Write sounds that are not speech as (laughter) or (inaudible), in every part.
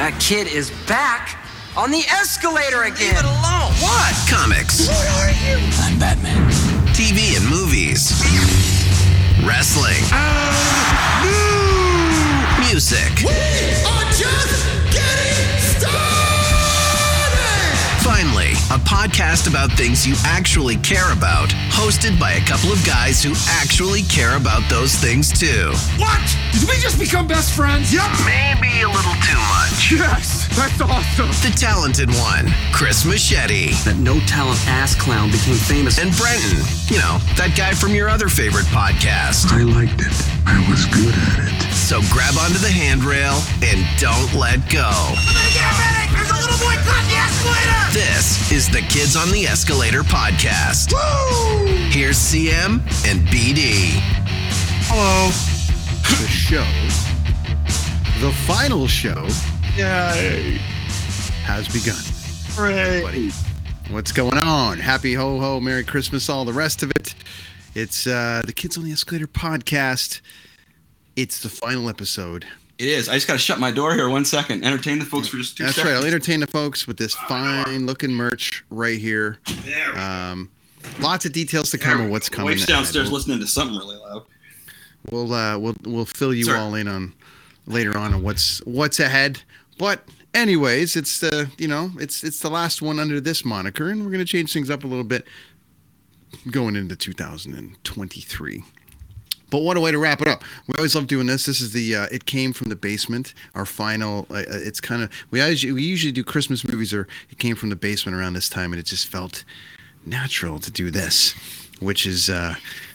That kid is back on the escalator again. Leave it alone. What? Comics. What are you? I'm Batman. TV and movies. Wrestling. Music. We a podcast about things you actually care about, hosted by a couple of guys who actually care about those things too. What? Did we just become best friends? Yep. Maybe a little too much. Yes, that's awesome. The talented one, Chris Machete. That no talent ass clown became famous. And Brenton, you know, that guy from your other favorite podcast. I liked it. I was good at it. So grab onto the handrail and don't let go. There's a little the escalator. This is the Kids on the Escalator podcast. Woo! Here's CM and BD. Hello. The show, the final show, Yay. has begun. Hooray. Buddy, what's going on? Happy ho ho, Merry Christmas, all the rest of it. It's uh, the Kids on the Escalator podcast. It's the final episode. It is. I just got to shut my door here one second. Entertain the folks for just two That's seconds. right. I'll entertain the folks with this fine looking merch right here. There. Um, lots of details to come on what's coming. wife's downstairs listening to something really loud. We'll uh, we'll we'll fill you Sorry. all in on later on on what's what's ahead. But anyways, it's the you know it's it's the last one under this moniker, and we're gonna change things up a little bit going into 2023. But what a way to wrap it up! We always love doing this. This is the uh, it came from the basement. Our final. Uh, uh, it's kind of we always, we usually do Christmas movies or it came from the basement around this time, and it just felt natural to do this, which is uh,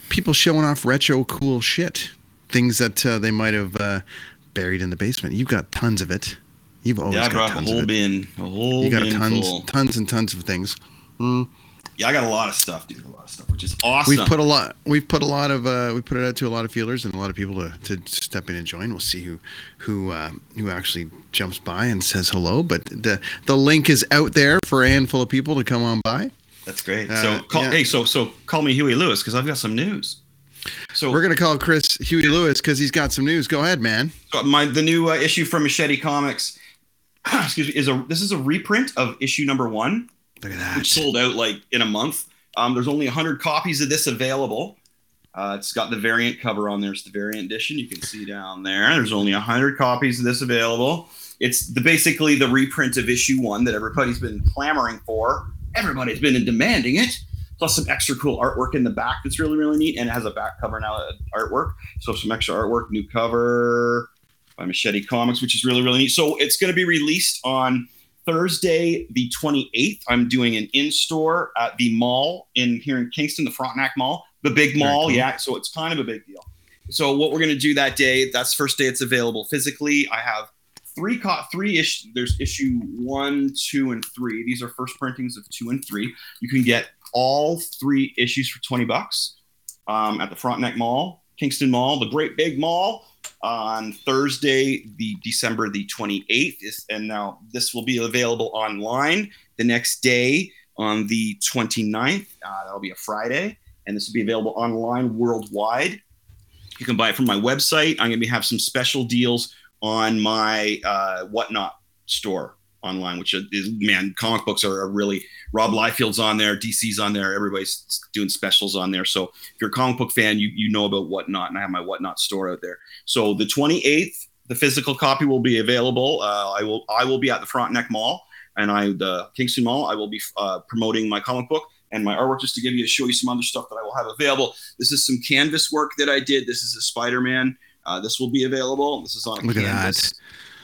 people showing off retro cool shit, things that uh, they might have uh, buried in the basement. You've got tons of it. You've always yeah, got brought a tons whole of it. bin. A whole You got bin tons, full. tons and tons of things. Mm. Yeah, I got a lot of stuff, dude. A lot of stuff, which is awesome. We've put a lot. We've put a lot of. Uh, we put it out to a lot of feelers and a lot of people to, to step in and join. We'll see who who uh, who actually jumps by and says hello. But the the link is out there for a handful of people to come on by. That's great. Uh, so, call, yeah. hey, so so call me Huey Lewis because I've got some news. So We're gonna call Chris Huey Lewis because he's got some news. Go ahead, man. So my the new uh, issue from Machete Comics, (clears throat) excuse me, is a this is a reprint of issue number one, Look at that. sold out like in a month. Um, there's only 100 copies of this available. Uh, it's got the variant cover on there. It's the variant edition. You can see down there. There's only 100 copies of this available. It's the basically the reprint of issue one that everybody's been clamoring for. Everybody's been demanding it. Plus some extra cool artwork in the back that's really really neat, and it has a back cover now uh, artwork. So some extra artwork, new cover by Machete Comics, which is really really neat. So it's going to be released on Thursday, the 28th. I'm doing an in store at the mall in here in Kingston, the Frontenac Mall, the big mall. cool. Yeah, so it's kind of a big deal. So what we're going to do that day? That's the first day it's available physically. I have three caught three ish. There's issue one, two, and three. These are first printings of two and three. You can get all three issues for 20 bucks um, at the Frontenac Mall, Kingston Mall, the great big mall on Thursday, the December the 28th. Is, and now this will be available online the next day on the 29th. Uh, that'll be a Friday. And this will be available online worldwide. You can buy it from my website. I'm going to have some special deals on my uh, Whatnot store online, which is, man, comic books are, really, Rob Liefeld's on there, DC's on there, everybody's doing specials on there. So if you're a comic book fan, you, you know about Whatnot, and I have my Whatnot store out there. So the 28th, the physical copy will be available. Uh, I will I will be at the Frontenac Mall and I the Kingston Mall. I will be uh, promoting my comic book and my artwork just to give you to show you some other stuff that I will have available. This is some canvas work that I did. This is a Spider Man. Uh, this will be available. This is on Look at canvas.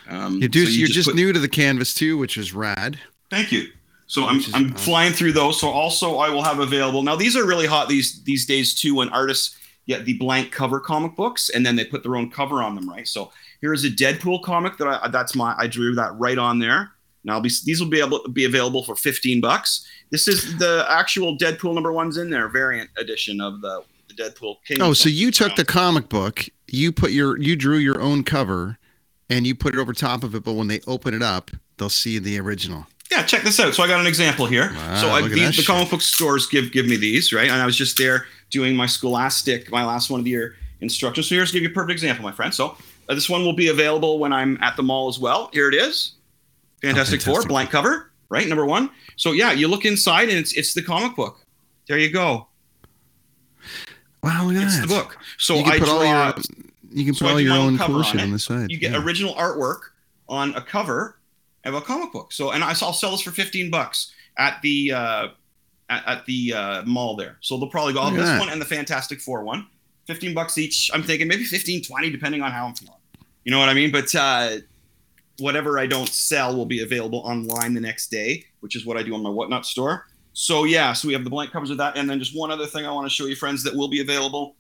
Um, You do, so you're just put- new to the canvas too, which is rad. Thank you. So I'm, is I'm flying through those. So also I will have available. Now these are really hot these these days too when artists get the blank cover comic books and then they put their own cover on them, right? So Here is a Deadpool comic that I that's my I drew that right on there. Now I'll be these will be able be available for 15 bucks. This is the actual Deadpool number one's in there, variant edition of the, the Deadpool King. Oh, so you took the comic book, you put your you drew your own cover, and you put it over top of it. But when they open it up, they'll see the original. Yeah, check this out. So I got an example here. Wow, so I, these, the comic book stores give give me these, right? And I was just there doing my Scholastic, my last one of the year instructions. So here's to give you a perfect example, my friend. So uh, this one will be available when I'm at the mall as well. Here it is, Fantastic, Four, Oh, fantastic. blank cover, right? Number one. So yeah, you look inside and it's it's the comic book. There you go. Wow, look at It's that. the book. So I put draw. all your you can so your own cover cool on shit on the side. You get yeah. original artwork on a cover of a comic book. So, and I, I'll sell this for 15 bucks at the uh, at, at the uh, mall there. So they'll probably go, oh, this that. one and the Fantastic Four one. 15 bucks each. I'm thinking maybe 15, 20, depending on how I'm feeling. You know what I mean? But uh, whatever I don't sell will be available online the next day, which is what I do on my Whatnot store. So yeah, so we have the blank covers of that, and then just one other thing I want to show you, friends, that will be available.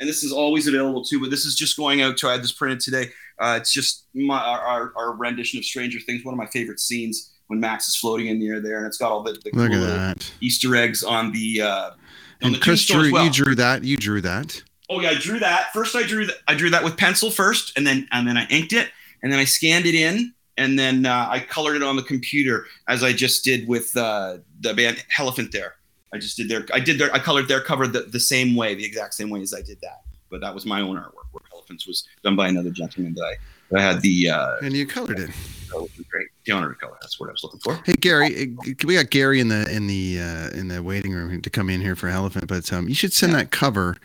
And this is always available too, but this is just going out to. I had this printed today. Uh, it's just my our, our, our rendition of Stranger Things, one of my favorite scenes when Max is floating in the air there, and it's got all the, the cool at that. Easter eggs on the uh, on And the Chris drew well. you drew that. You drew that. Oh yeah, I drew that. First I drew that I drew that with pencil first and then and then I inked it and then I scanned it in and then uh, I colored it on the computer as I just did with uh, the band Elephant there. I just did their I did their I colored their cover the, the same way, the exact same way as I did that. But that was my own artwork. Where Elephants was done by another gentleman that I, that I had the uh And you colored it. oh, great the honor to color. That's what I was looking for. Hey Gary, uh, we got Gary in the in the uh, in the waiting room to come in here for Elephant, but um, you should send that cover,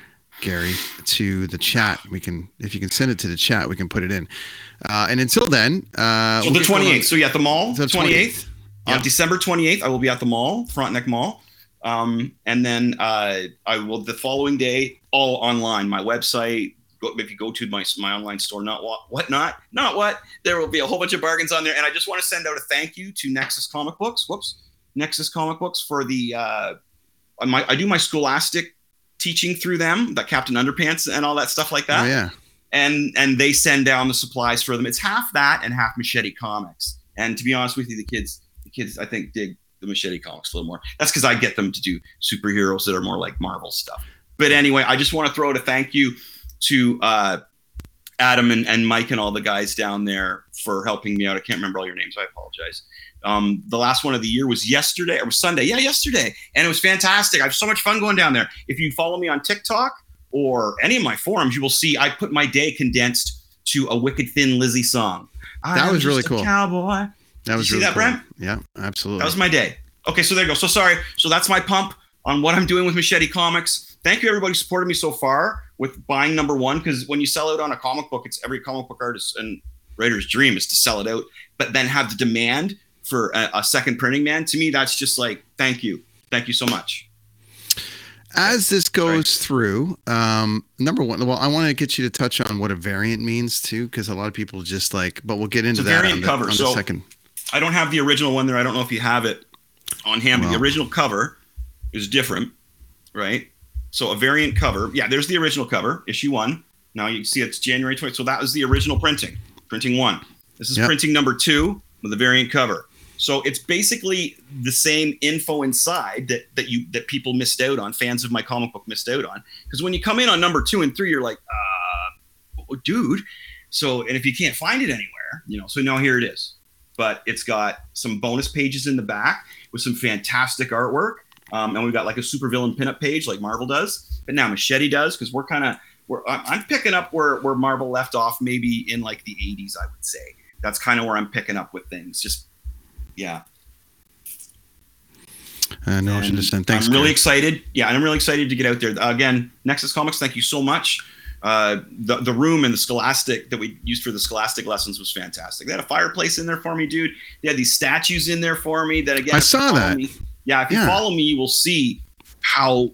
Gary, to the chat. We can if you can send it to the chat, we can put it in. Uh, and until then, uh, So we'll the 28th. So yeah, at the mall, The 28th. Yeah. On December 28th, I will be at the mall, Frontenac Mall. Um, and then uh, I will the following day, all online. My website. Go, if you go to my my online store, not what whatnot, not not what, there will be a whole bunch of bargains on there. And I just want to send out a thank you to Nexus Comic Books. Whoops, Nexus Comic Books for the uh, my I do my Scholastic teaching through them, the Captain Underpants and all that stuff like that Oh yeah, and and they send down the supplies for them. It's half that and half Machete Comics. And to be honest with you, the kids, the kids, I think dig the Machete Comics a little more. That's because I get them to do superheroes that are more like Marvel stuff. But anyway, I just want to throw out a thank you to uh, Adam and, and Mike and all the guys down there for helping me out. I can't remember all your names. I apologize. Um, the last one of the year was yesterday or was Sunday. Yeah, yesterday. And it was fantastic. I have so much fun going down there. If you follow me on TikTok or any of my forums, you will see I put my day condensed to a Wicked Thin Lizzy song. That I'm was really cool. Cowboy. That was see really that, cool. Brent? Yeah, absolutely. That was my day. Okay, so there you go. So sorry. So that's my pump on what I'm doing with Machete Comics. Thank you, everybody, supported me so far with buying number one. Because when you sell out on a comic book, it's every comic book artist and writer's dream is to sell it out, but then have the demand for a, a second printing. Man, to me, that's just like thank you, thank you so much. As this goes through, um, number one, well, I want to get you to touch on what a variant means too, because a lot of people just like, but we'll get into that on the, cover, on the so- second. I don't have the original one there. I don't know if you have it on hand, but the original cover is different, right? So a variant cover, yeah. There's the original cover, issue one. Now you see it's January 20th. So that was the original printing, printing one. This is Yep. printing number two with a variant cover. So it's basically the same info inside that that you that people missed out on. Fans of my comic book missed out on because when you come in on number two and three, you're like, uh, dude. So and if you can't find it anywhere, you know, so now here it is but it's got some bonus pages in the back with some fantastic artwork. Um, and we've got like a supervillain pinup page like Marvel does, but now Machete does because we're kind of we're I'm I'm picking up where where Marvel left off maybe in like the 80s I would say. That's kind of where I'm picking up with things. Just yeah. Uh, no, I understand. Thanks. I'm really excited. Yeah, and I'm really excited to get out there. Again, Nexus Comics, thank you so much. Uh, the, the room and the Scholastic that we used for the Scholastic lessons was fantastic. They had a fireplace in there for me, dude. They had these statues in there for me. That again, I saw that. me- yeah, if you Yeah. follow me, you will see how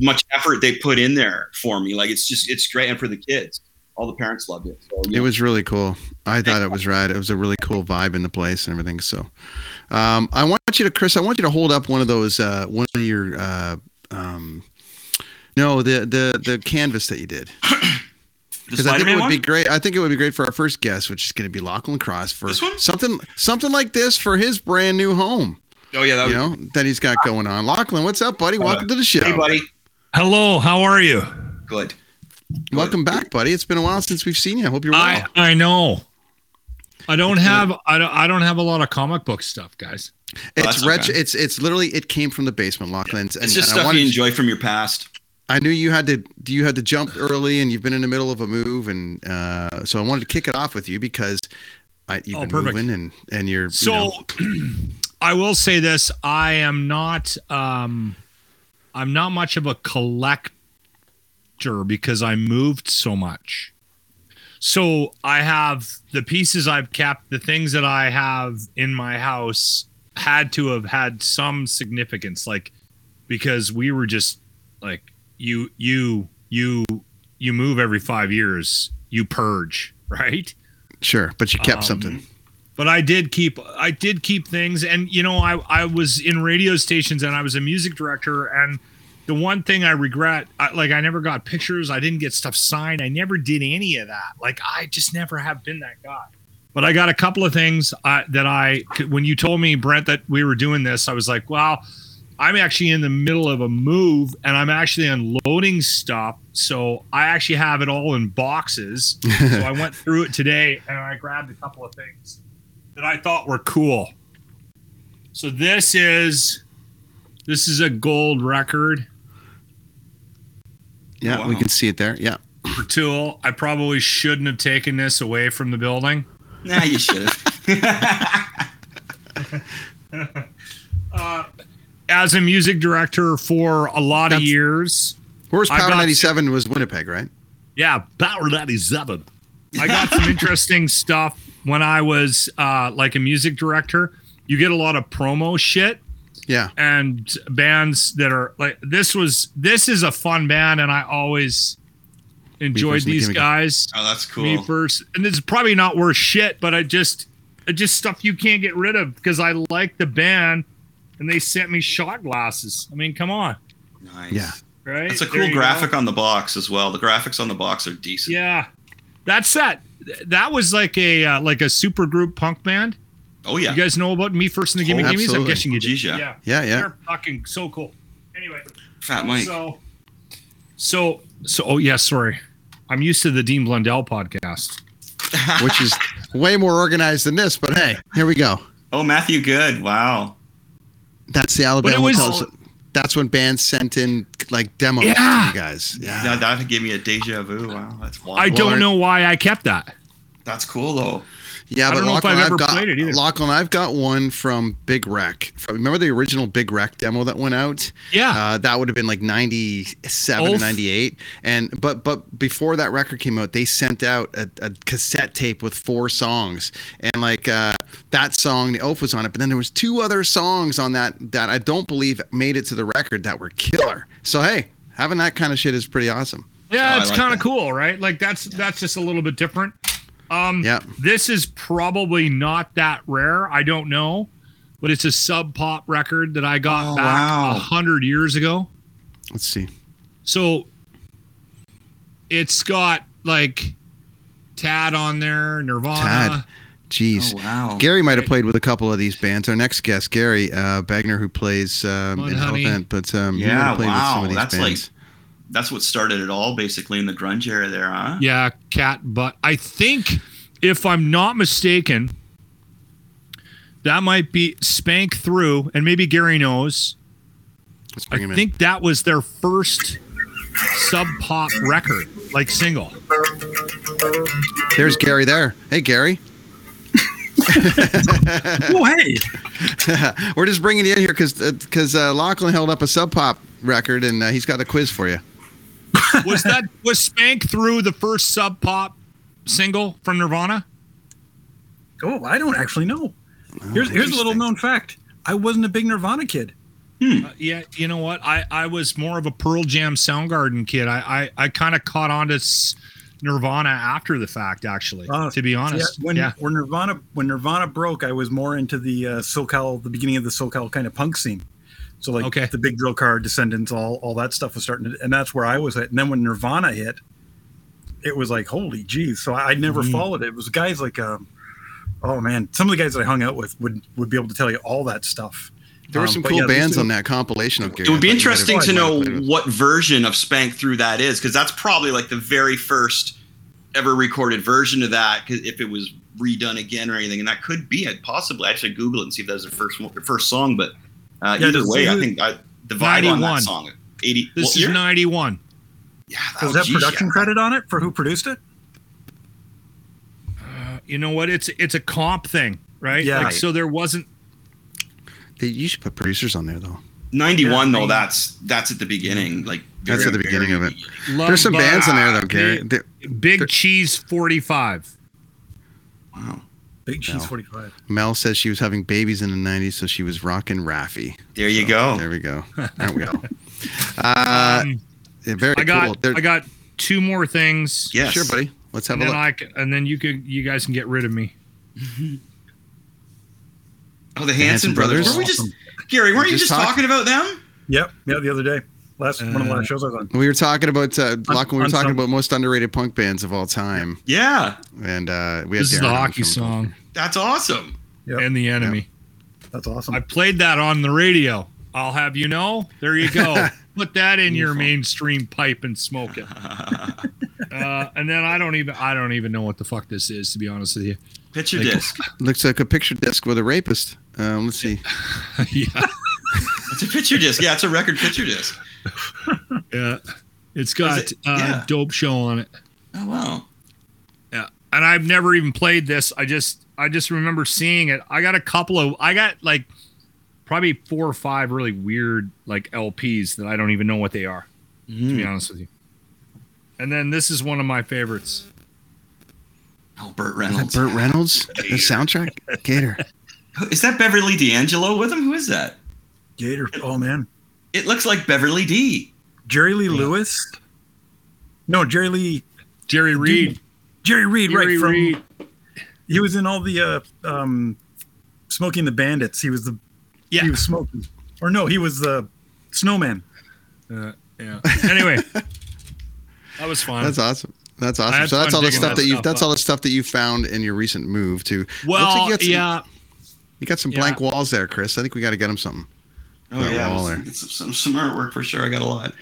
much effort they put in there for me. Like it's just it's great, and for the kids, all the parents loved it. So, It was really cool. I thought it was rad. It was a really cool vibe in the place and everything. So, um, I want you to, Chris. I want you to hold up one of those, uh, one of your, uh, um, no, the the the canvas that you did. (clears throat) Because I think it Spider-Man would be great. I think it would be great for our first guest, which is going to be Lachlan Cross for This one? something something like this for his brand new home. Oh yeah, that You would know that he's got going on. Lachlan, what's up, buddy? Welcome to the show. Hey, buddy. Hello, how are you? Good. Welcome back, buddy. It's been a while since we've seen you. I hope you're well. I I know. I don't have I don't I don't have a lot of comic book stuff, guys. it's that's ret- okay. It's it's literally it came from the basement, Lachlan. And, It's just and I stuff wanted- you enjoy from your past. I knew you had to you had to jump early, and you've been in the middle of a move, and uh, so I wanted to kick it off with you because I, you've Oh, been perfect. moving, and and you're you So know, (clears throat) I will say this, I am not um I'm not much of a collector because I moved so much. So I have the pieces I've kept, the things that I have in my house had to have had some significance like because we were just like you you you you move every 5 years, you purge, (laughs) right? sure, but you kept Um, something. but I did keep I did keep things and you know I I was in radio stations and I was a music director and the one thing I regret I, like I never got pictures I didn't get stuff signed I never did any of that like I just never have been that guy but I got a couple of things uh, that I when you told me Brent that we were doing this I was like wow I'm actually in the middle of a move and I'm actually unloading stuff. So I actually have it all in boxes. (laughs) so I went through it today and I grabbed a couple of things that I thought were cool. So this is this is a gold record Yeah, we can see it there. Yeah, for Tool. I probably shouldn't have taken this away from the building. Nah, you should have. (laughs) (laughs) Uh, As a music director for a lot of years, where's I Power got- ninety seven was Winnipeg, right? Yeah, Power 97. I got some (laughs) interesting stuff when I was uh, like a music director. You get a lot of promo shit Yeah, and bands that are like this was this is a fun band and I always enjoyed First the these Chemical. guys. Oh, that's cool. Me first. And it's probably not worth shit, but I just it just stuff you can't get rid of because I like the band and they sent me shot glasses. I mean, come on. Nice. Yeah. Right? It's a cool you go. graphic on the box as well. The graphics on the box are decent. Yeah, that's that. That was like a uh, like a super group punk band. Oh yeah. You guys know about me first in the Gimme Oh, Gimmes? I'm guessing you do. Geez, yeah. yeah, yeah, yeah. They're fucking so cool. Anyway, Fat Mike. so so so. Oh yeah, sorry. I'm used to the Dean Blundell podcast. Which is (laughs) way more organized than this, but hey, here we go. oh, Matthew Good. Wow. That's the Alabama. was- Hotels. That's when bands sent in like demos Yeah. to you guys. That, Yeah, that gave me a deja vu. Wow, that's wild. I don't know why I kept that. That's cool though. Yeah. I but don't know if Lachlan, I've ever got played it either. Lachlan, I've got one from Big Wreck. Remember the original Big Wreck demo that went out? Yeah. Uh, that would have been like 97 Oof. 98 and but but before that record came out they sent out a, a cassette tape with four songs and like uh that song the Oaf was on it but then there was two other songs on that that i don't believe made it to the record that were killer so hey having that kind of shit is pretty awesome Yeah, Oh, it's like kind of cool, right? Like that's that's just a little bit different. Um, yeah This is probably not that rare. I don't know, but it's a sub pop record that I got Oh, back wow. a hundred years ago. let's see So it's got like Tad on there, Nirvana. tad jeez Oh, wow. Gary might have played with a couple of these bands. Our next guest, Gary uh, Bagner, who plays um, in Mudhoney. Hellbent, but um, Yeah, have played with some wow. of these That's bands. like that's what started it all basically in the grunge era there, huh? Yeah, cat butt. I think, if I'm not mistaken, that might be Spank Thru, and maybe Gary knows. Let's I bring him in. think that was their first sub pop record, like single. There's Gary there. Hey, Gary. (laughs) Oh, hey. We're just bringing you in here because because uh, Lachlan held up a Sub Pop record and uh, he's got a quiz for you. Was that was Spank Thru the first sub pop single from Nirvana? Oh, I don't actually know. Here's here's a little known fact. I wasn't a big Nirvana kid. Uh, yeah, you know what? I I was more of a Pearl Jam Soundgarden kid. I I, I kind of caught on to s- Nirvana after the fact, actually. Uh, to be honest, Yeah, when yeah. when Nirvana when Nirvana broke, I was more into the uh, SoCal, the beginning of the SoCal kind of punk scene. So like Okay. the Big Drill Car, Descendents, all all that stuff was starting to, and that's where I was at. And then when Nirvana hit, it was like holy geez. So I, I never Mhm. followed it. It was guys like um, oh man, some of the guys that I hung out with would would be able to tell you all that stuff. There were Um, some but cool yeah, bands two- on that compilation of Gary. It would be I thought you might have- interesting to know what version of Spank Thru that is, because that's probably like the very first ever recorded version of that. 'cause if it was redone again or anything, and that could be it, possibly. I should Google it and see if that's the first one, the first song. But uh, Yeah, either does- way, I think I, the vibe on 91. that song, eighty. This what is year? 91. Yeah, Does oh, that geez, production yeah. credit on it for who produced it? You know what? It's it's a comp thing, right? Yeah. Like, so there wasn't. They- You should put producers on there though. Ninety-one Yeah, though. That's that's at the beginning. Like That's at the beginning very of it. Love There's some bands in there though, Gary. Big, There- Big Cheese 45. Wow. Big Cheese 45. Mel says she was having babies in the '90s, so she was rocking Raffi. There you go. There we go. There we go. (laughs) Uh, Um, very I got cool. There- I got two more things. Yeah, Sure, buddy. Let's have And a then look. I c- and then you could you guys can get rid of me. (laughs) Oh, the Hanson Hanson brothers. Brothers? Were we just Gary? Weren't you Just just talk- talking about them? Yep. Yeah, the other day. Last one of the Uh, last shows I was on. we were talking about uh, Lachlan, we were talking some- about most underrated punk bands of all time, Yeah, and uh, we had This is the on hockey from- song that's awesome. Yep. and the enemy. That's awesome. I played that on the radio. I'll have you know. There you go. (laughs) Put that in your mainstream pipe and smoke it. (laughs) Uh, and then I don't even I don't even know what the fuck this is to be honest with you. Picture Like- disc. (laughs) Looks like a picture disc with a rapist. Um, let's see. yeah, It's a picture disc. Yeah, it's a record picture disc. Yeah. It's got it- uh, yeah. dope show on it. Oh wow. Yeah, and I've never even played this. I just I just remember seeing it. I got a couple of I got like probably four or five really weird like LPs that I don't even know what they are. To Hmm. be honest with you. And then this is one of my favorites. Oh, Burt Reynolds. Burt Reynolds? (laughs) The soundtrack? Gator. Is that Beverly D'Angelo with him? Who is that? Gator. Oh man. It looks like Beverly D. Jerry Lee Lewis. No, Jerry Lee. Jerry Reed. Jerry Reed. Jerry right from. Reed. He was in all the uh, um, Smokey and the Bandits. He was the. Yeah. He was smoking. Or no, he was the snowman. Uh, yeah. (laughs) Anyway, that was fun. That's awesome. That's awesome. So that's all the stuff that that you stuff that's up. all the stuff that you found in your recent move to well, like you got some, yeah. You got some Yeah. blank walls there, Chris. I think we got to get him something. Oh That yeah, wall there. some, some artwork for sure. I got a lot.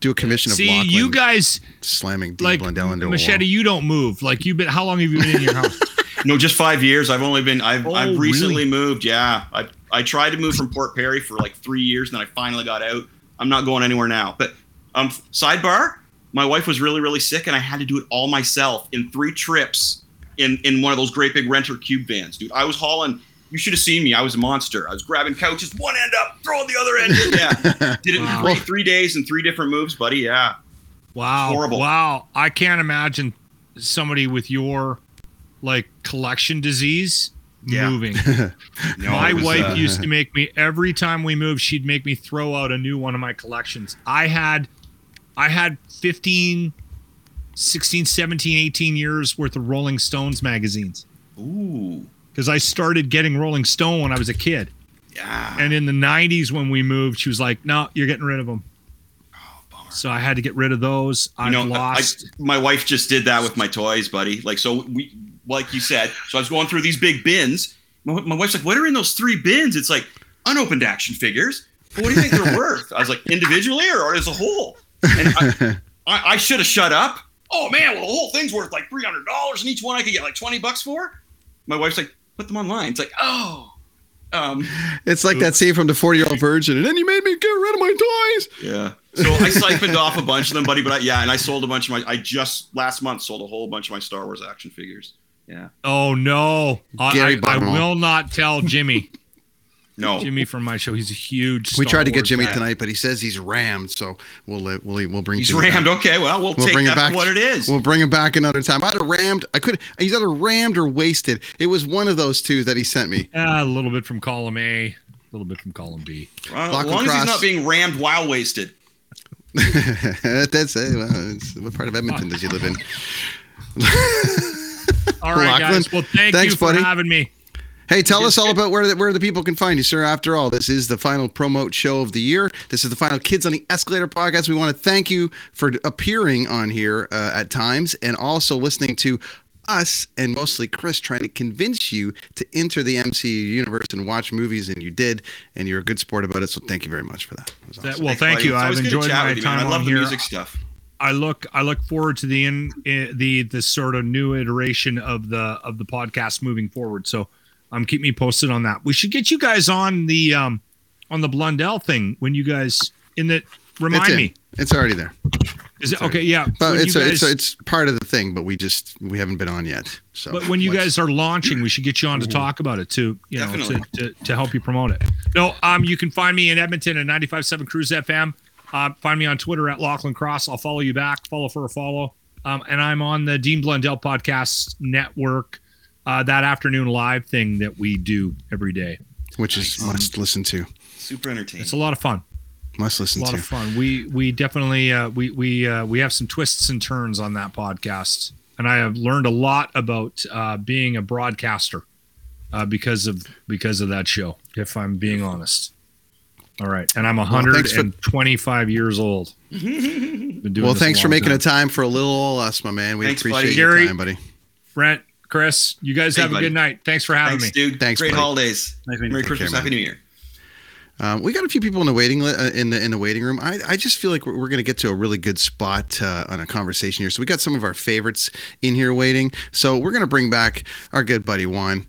Do a commission of See, Lachlan you guys slamming Dean like Blundell into Machete. a wall. You don't move. Like you've been. How long have you been in your house? (laughs) No, just five years. I've only been. I've Oh, I've recently really? moved. Yeah, I I tried to move from Port Perry for like three years, and then I finally got out. I'm not going anywhere now. But um, sidebar, my wife was really really sick, and I had to do it all myself in three trips in in one of those great big renter cube vans, dude. I was hauling. You should have seen me. I was a monster. I was grabbing couches, one end up, throwing the other end. Yeah, (laughs) did it in Wow. three three days and three different moves, buddy. Yeah. Wow. Horrible. Wow. I can't imagine somebody with your like collection disease Yeah. moving. (laughs) No, my was, wife uh, used to make me every time we moved, she'd make me throw out a new one of my collections. I had I had 15 16, 17, 18 years worth of Rolling Stones magazines Ooh. Because I started getting Rolling Stone when I was a kid. Yeah. And in the 90s when we moved, she was like, "No, you're getting rid of them." Oh, so I had to get rid of those. I've know, I- lost. my wife just did that with my toys, buddy. Like, so we, like you said, so I was going through these big bins. My, my wife's like, "What are in those three bins?" It's like unopened action figures. What do you think they're (laughs) worth? I was like, individually or as a whole? And I, I, I should have shut up. Oh man, well the whole thing's worth like three hundred dollars, and each one I could get like twenty bucks for. My wife's like, "Put them online." It's like, oh, um, It's like that scene from the 40 year old virgin. And then you made me get rid of my toys. Yeah. So I siphoned off a bunch of them, buddy. But I, yeah, and I sold a bunch of my. I just last month sold a whole bunch of my Star Wars action figures. Yeah. Oh no! I, Gary I, I Bartolo. will not tell Jimmy. No. Jimmy from my show. He's a huge. We tried to get Wars Jimmy fan. tonight, but he says he's rammed. So we'll uh, we'll we'll bring He's Jimmy back. rammed. Okay. Well, we'll, We'll take bring that it back. what it is. We'll bring him back another time. Either rammed. I could. He's either rammed or wasted. It was one of those two that he sent me. Ah, a little bit from column A, a little bit from column B. Well, as Lachlan long as he's not being rammed while wasted. (laughs) That's it. Well, it's, what part of Edmonton does he live in? (laughs) All right, Lachlan, guys. Well, thank thanks, you for buddy. having me. Hey, tell us all about where the, where the people can find you, sir. After all, this is the final promote show of the year. This is the final Kids on the Escalator podcast. We want to thank you for appearing on here uh, at times and also listening to us and mostly Chris trying to convince you to enter the MCU universe and watch movies, and you did, and you're a good sport about it. So thank you very much for that. It was That- awesome. well, thank buddy. you. I've always good to enjoyed my you, time I love on the here. music stuff. I look I look forward to the in, in the the sort of new iteration of the of the podcast moving forward. So um keep me posted on that. We should get you guys on the um on the Blundell thing when you guys in the remind it's in. me. It's already there. Is it okay? Yeah. But it's you a, it's a, it's part of the thing, but we just we haven't been on yet. So But when you let's- guys are launching, we should get you on to talk about it too. You know, Definitely. to, to, to help you promote it. No, um, you can find me in Edmonton at 95.7 CRUZ FM. Uh, find me on Twitter at Lachlan Cross. I'll follow you back. Follow for a follow. Um, and I'm on the Dean Blundell Podcast Network. Uh, that afternoon live thing that we do every day. which is must listen to, Super entertaining. It's a lot of fun. must listen A lot to. of fun. We we definitely uh, we we uh, we have some twists and turns on that podcast, and I have learned a lot about uh, being a broadcaster uh, because of because of that show. If I'm being honest. All right, and I'm thanks for- 125 years old. (laughs) Been doing Well, thanks for making time. a time for a little old us, my man. We Thanks, appreciate buddy. your Gary- time, buddy. Brent, Chris, you guys Hey, have a good night. Thanks for having Thanks, me. dude. Thanks, Great buddy. holidays. Nice meeting. Merry Christmas. care, Happy. New Year. Um, we got a few people in the waiting li- uh, in the in the waiting room. I, I just feel like we're, we're going to get to a really good spot uh, on a conversation here. So we got some of our favorites in here waiting. So we're going to bring back our good buddy Juan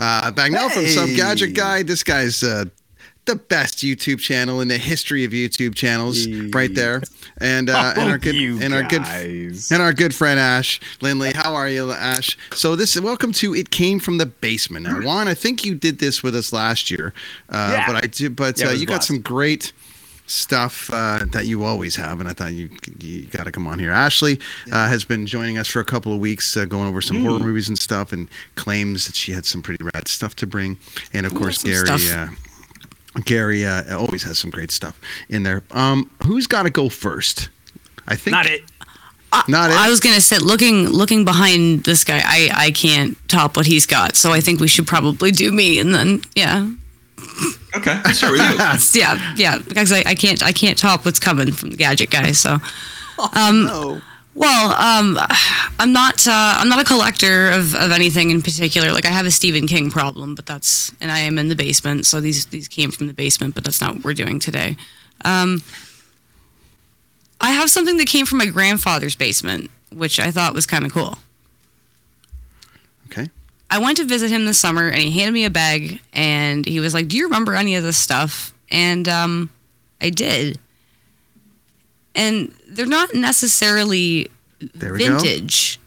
uh, Bagnell from Some Gadget Guy. This guy's uh, the best YouTube channel in the history of YouTube channels, right there. And uh, and our good and our good and our good friend Ash Lindley. How are you, Ash? So this welcome to it came from the basement. Now, Juan, I think you did this with us last year, uh, Yeah. but I do. But Yeah, uh, was you got blast. some great stuff uh, that you always have, and I thought you you got to come on here. Ashley uh, has been joining us for a couple of weeks, uh, going over some horror movies and stuff, and claims that she had some pretty rad stuff to bring. And of course, some Gary. Stuff. Gary uh, always has some great stuff in there. Um, who's got to go first? I think Not it. Not it. I was gonna say, looking looking behind this guy, I I can't top what he's got. So I think we should probably do me, and then yeah, Okay, let's start with you. (laughs) Yeah, yeah, because I, I can't I can't top what's coming from the gadget guy. So, um, well, um, I'm not uh, I'm not a collector of, of anything in particular. Like I have a Stephen King problem, but that's and I am in the basement. So these these came from the basement, but that's not what we're doing today. Um, I have something that came from my grandfather's basement, which I thought was kind of cool. Okay. I went to visit him this summer and he handed me a bag and he was like, Do you remember any of this stuff? And um, I did. And they're not necessarily There we go. vintage,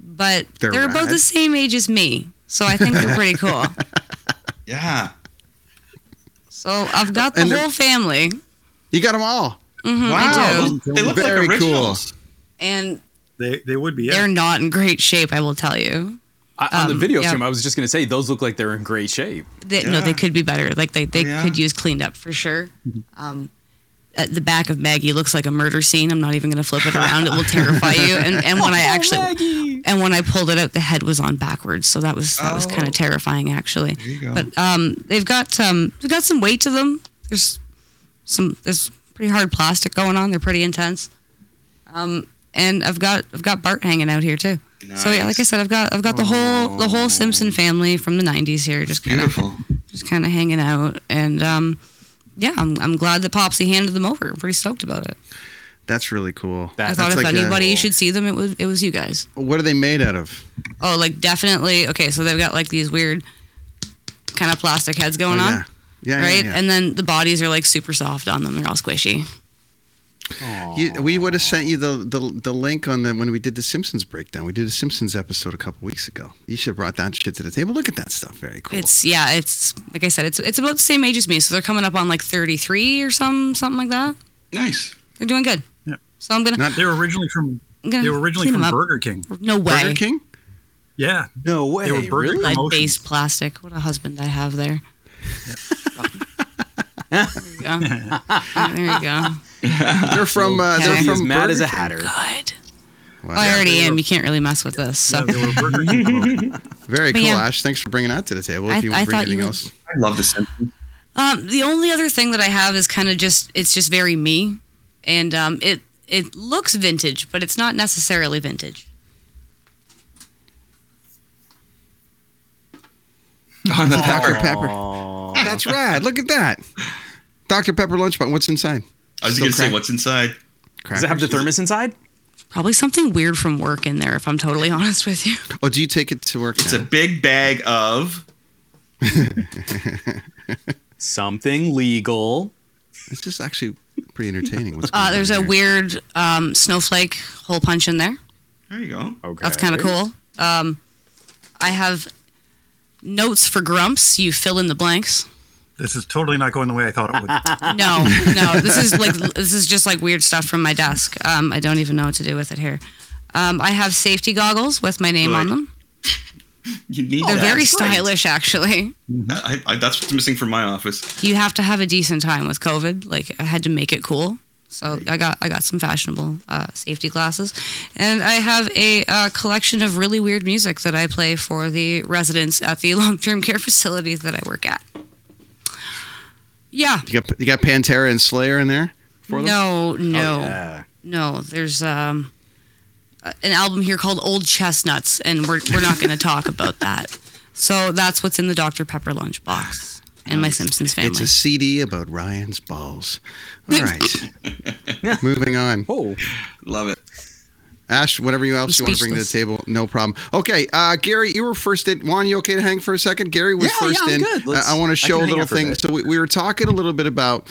but They're they're, about the same age as me. So I think they're pretty cool. (laughs) Yeah. So I've got the And whole family. You got them all. Mm-hmm, Wow. I do. They look Very like cool. And They they would be. Yeah. they're not in great shape, I will tell you. I, on the Um, video yeah. stream, I was just gonna say those look like they're in great shape. They, No, they could be better. Like they, they Oh, yeah? could use cleaned up for sure. Um, at the back of Maggie looks like a murder scene. I'm not even going to flip it around. It will terrify you. And and when I (laughs) Oh, actually and when I pulled it out, the head was on backwards. So that was that was kind Oh. of terrifying actually. There you go. But um, they've got um, they've got some weight to them. There's some there's pretty hard plastic going on. They're pretty intense. Um, and I've got I've got Bart hanging out here too. So yeah, like I said, I've got I've got the whole the whole Simpson family from the '90s here, just kind of Beautiful. just kind of hanging out. And um, yeah, I'm, I'm glad that Popsy handed them over. I'm pretty stoked about it. That's really cool. That- I thought That's if like a- anybody should see them, it was it was you guys. What are they made out of? Oh, like definitely. Okay, so they've got like these weird kind of plastic heads going Oh, on, yeah. Yeah, right? yeah, yeah. And then the bodies are like super soft on them. They're all squishy. You, we would have sent you the, the the link on the when we did the Simpsons breakdown. We did a Simpsons episode a couple weeks ago. You should have brought that shit to the table. Look at that stuff. Very cool. It's yeah, it's like I said, it's it's about the same age as me. So they're coming up on like 33 or some something like that. Nice. They're doing good. Yeah. So I'm gonna Not- They were originally from. I'm gonna They were originally from. Burger King. No way. Burger King. Yeah. No way. They were Burger really? King. Lead Promotions. based plastic. What a husband I have there. there you go. There you go. (laughs) (laughs) They're from. Uh, Okay. they're He's from mad as a hatter. Good. Well, I already am. You can't really mess with this. So. (laughs) Very But cool, yeah. Ash. Thanks for bringing that to the table. I- If you I want to bring anything would- else. I love the Simpsons. Um, the only other thing that I have is kind of just it's just very me, and um, it it looks vintage, but it's not necessarily vintage. (laughs) On the Dr. Pepper. That's rad. Look at that. Dr. Pepper lunchbox. What's inside? I was Still going to say, what's inside? Does it have the thermos inside? Probably something weird from work in there, if I'm totally (laughs) honest with you. Oh, do you take it to work? It's a big bag of. (laughs) Something legal. It's just actually pretty entertaining. What's Uh, there's a weird um, snowflake hole punch in there. There you go. Okay. That's kind of cool. Um, I have notes for grumps. You fill in the blanks. This is totally not going the way I thought it would. (laughs) No, no. This is like this is just like weird stuff from my desk. Um, I don't even know what to do with it here. Um, I have safety goggles with my name on them. You need They're that. very great. stylish, actually. I, I, that's what's missing from my office. You have to have a decent time with COVID. Like I had to make it cool. So I got I got some fashionable uh, safety glasses, and I have a uh, collection of really weird music that I play for the residents at the (laughs) long term care facility that I work at. Yeah. You got you got Pantera and Slayer in there for them? No, no, yeah. no. There's um an album here called Old Chestnuts, and we're we're not going to talk about that. So that's what's in the Dr Pepper lunchbox and my Simpsons family. It's a CD about Ryan's balls. All (laughs) right. (laughs) Moving on. Oh, Love it. Ash, whatever you else you want to bring to the table, no problem. Okay, uh, Gary, you were first in. Juan, you okay to hang for a second? Gary was Yeah, first yeah, I'm in. good. Uh, I want to show a little out for a thing. So we, we were talking a little bit about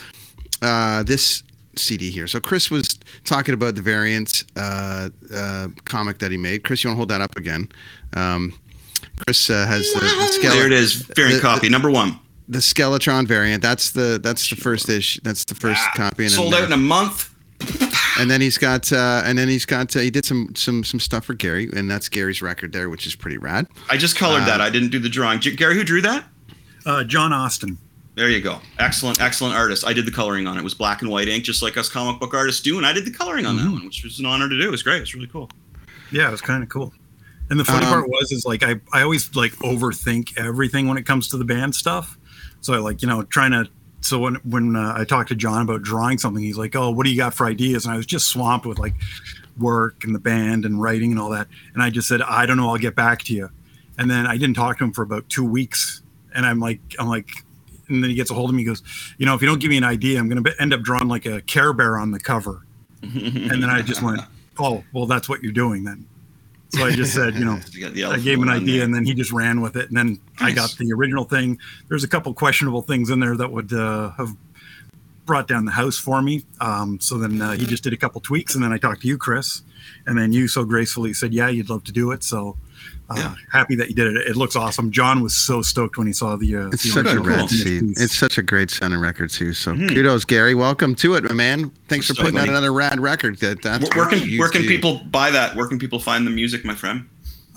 uh, this CD here. So Chris was talking about the variant uh, uh, comic that he made. Chris, you want to hold that up again? Um, Chris uh, has the, the skele- There it is. Variant the- copy. Number one. the Skeletron variant. That's the that's the first issue. That's the first copy. And then Sold the- out in a month. And then he's got uh, and then he's got uh, he did some some some stuff for Gary, and that's Gary's record there, which is pretty rad. I just colored Uh, that. I didn't do the drawing. J- Gary, who drew that? Uh, John Austin. There you go. Excellent, excellent artist. I did the coloring on it. It was black and white ink, just like us comic book artists do, and I did the coloring on that one, which was an honor to do. It was great. It was really cool. Yeah, it was kind of cool. And the funny Um, part was, is like I, I always like overthink everything when it comes to the band stuff. So I like, you know, trying to. So when when uh, I talked to John about drawing something, he's like, "Oh, what do you got for ideas?" And I was just swamped with like work and the band and writing and all that. And I just said, "I don't know. I'll get back to you." And then I didn't talk to him for about two weeks. And I'm like, I'm like, and then he gets a hold of me. He goes, "You know, if you don't give me an idea, I'm going to end up drawing like a Care Bear on the cover." (laughs) and then I just went, "Oh, well, that's what you're doing then." So I just said, you know, (laughs) You I gave him an idea, and then he just ran with it. And then I got the original thing. There's a couple questionable things in there that would uh, have brought down the house for me. Um, so then uh, he just did a couple tweaks, and then I talked to you, Chris, and then you so gracefully said, "Yeah, you'd love to do it." So. Uh, Yeah. Happy that you did it. It looks awesome. John was so stoked when he saw the. Uh, It's the such a original rad finished seed. It's such a great center record too. So kudos, Gary. Welcome to it, my man. Thanks for So putting out another rad record. That that's Where, where can where can do. people buy that? Where can people find the music, my friend?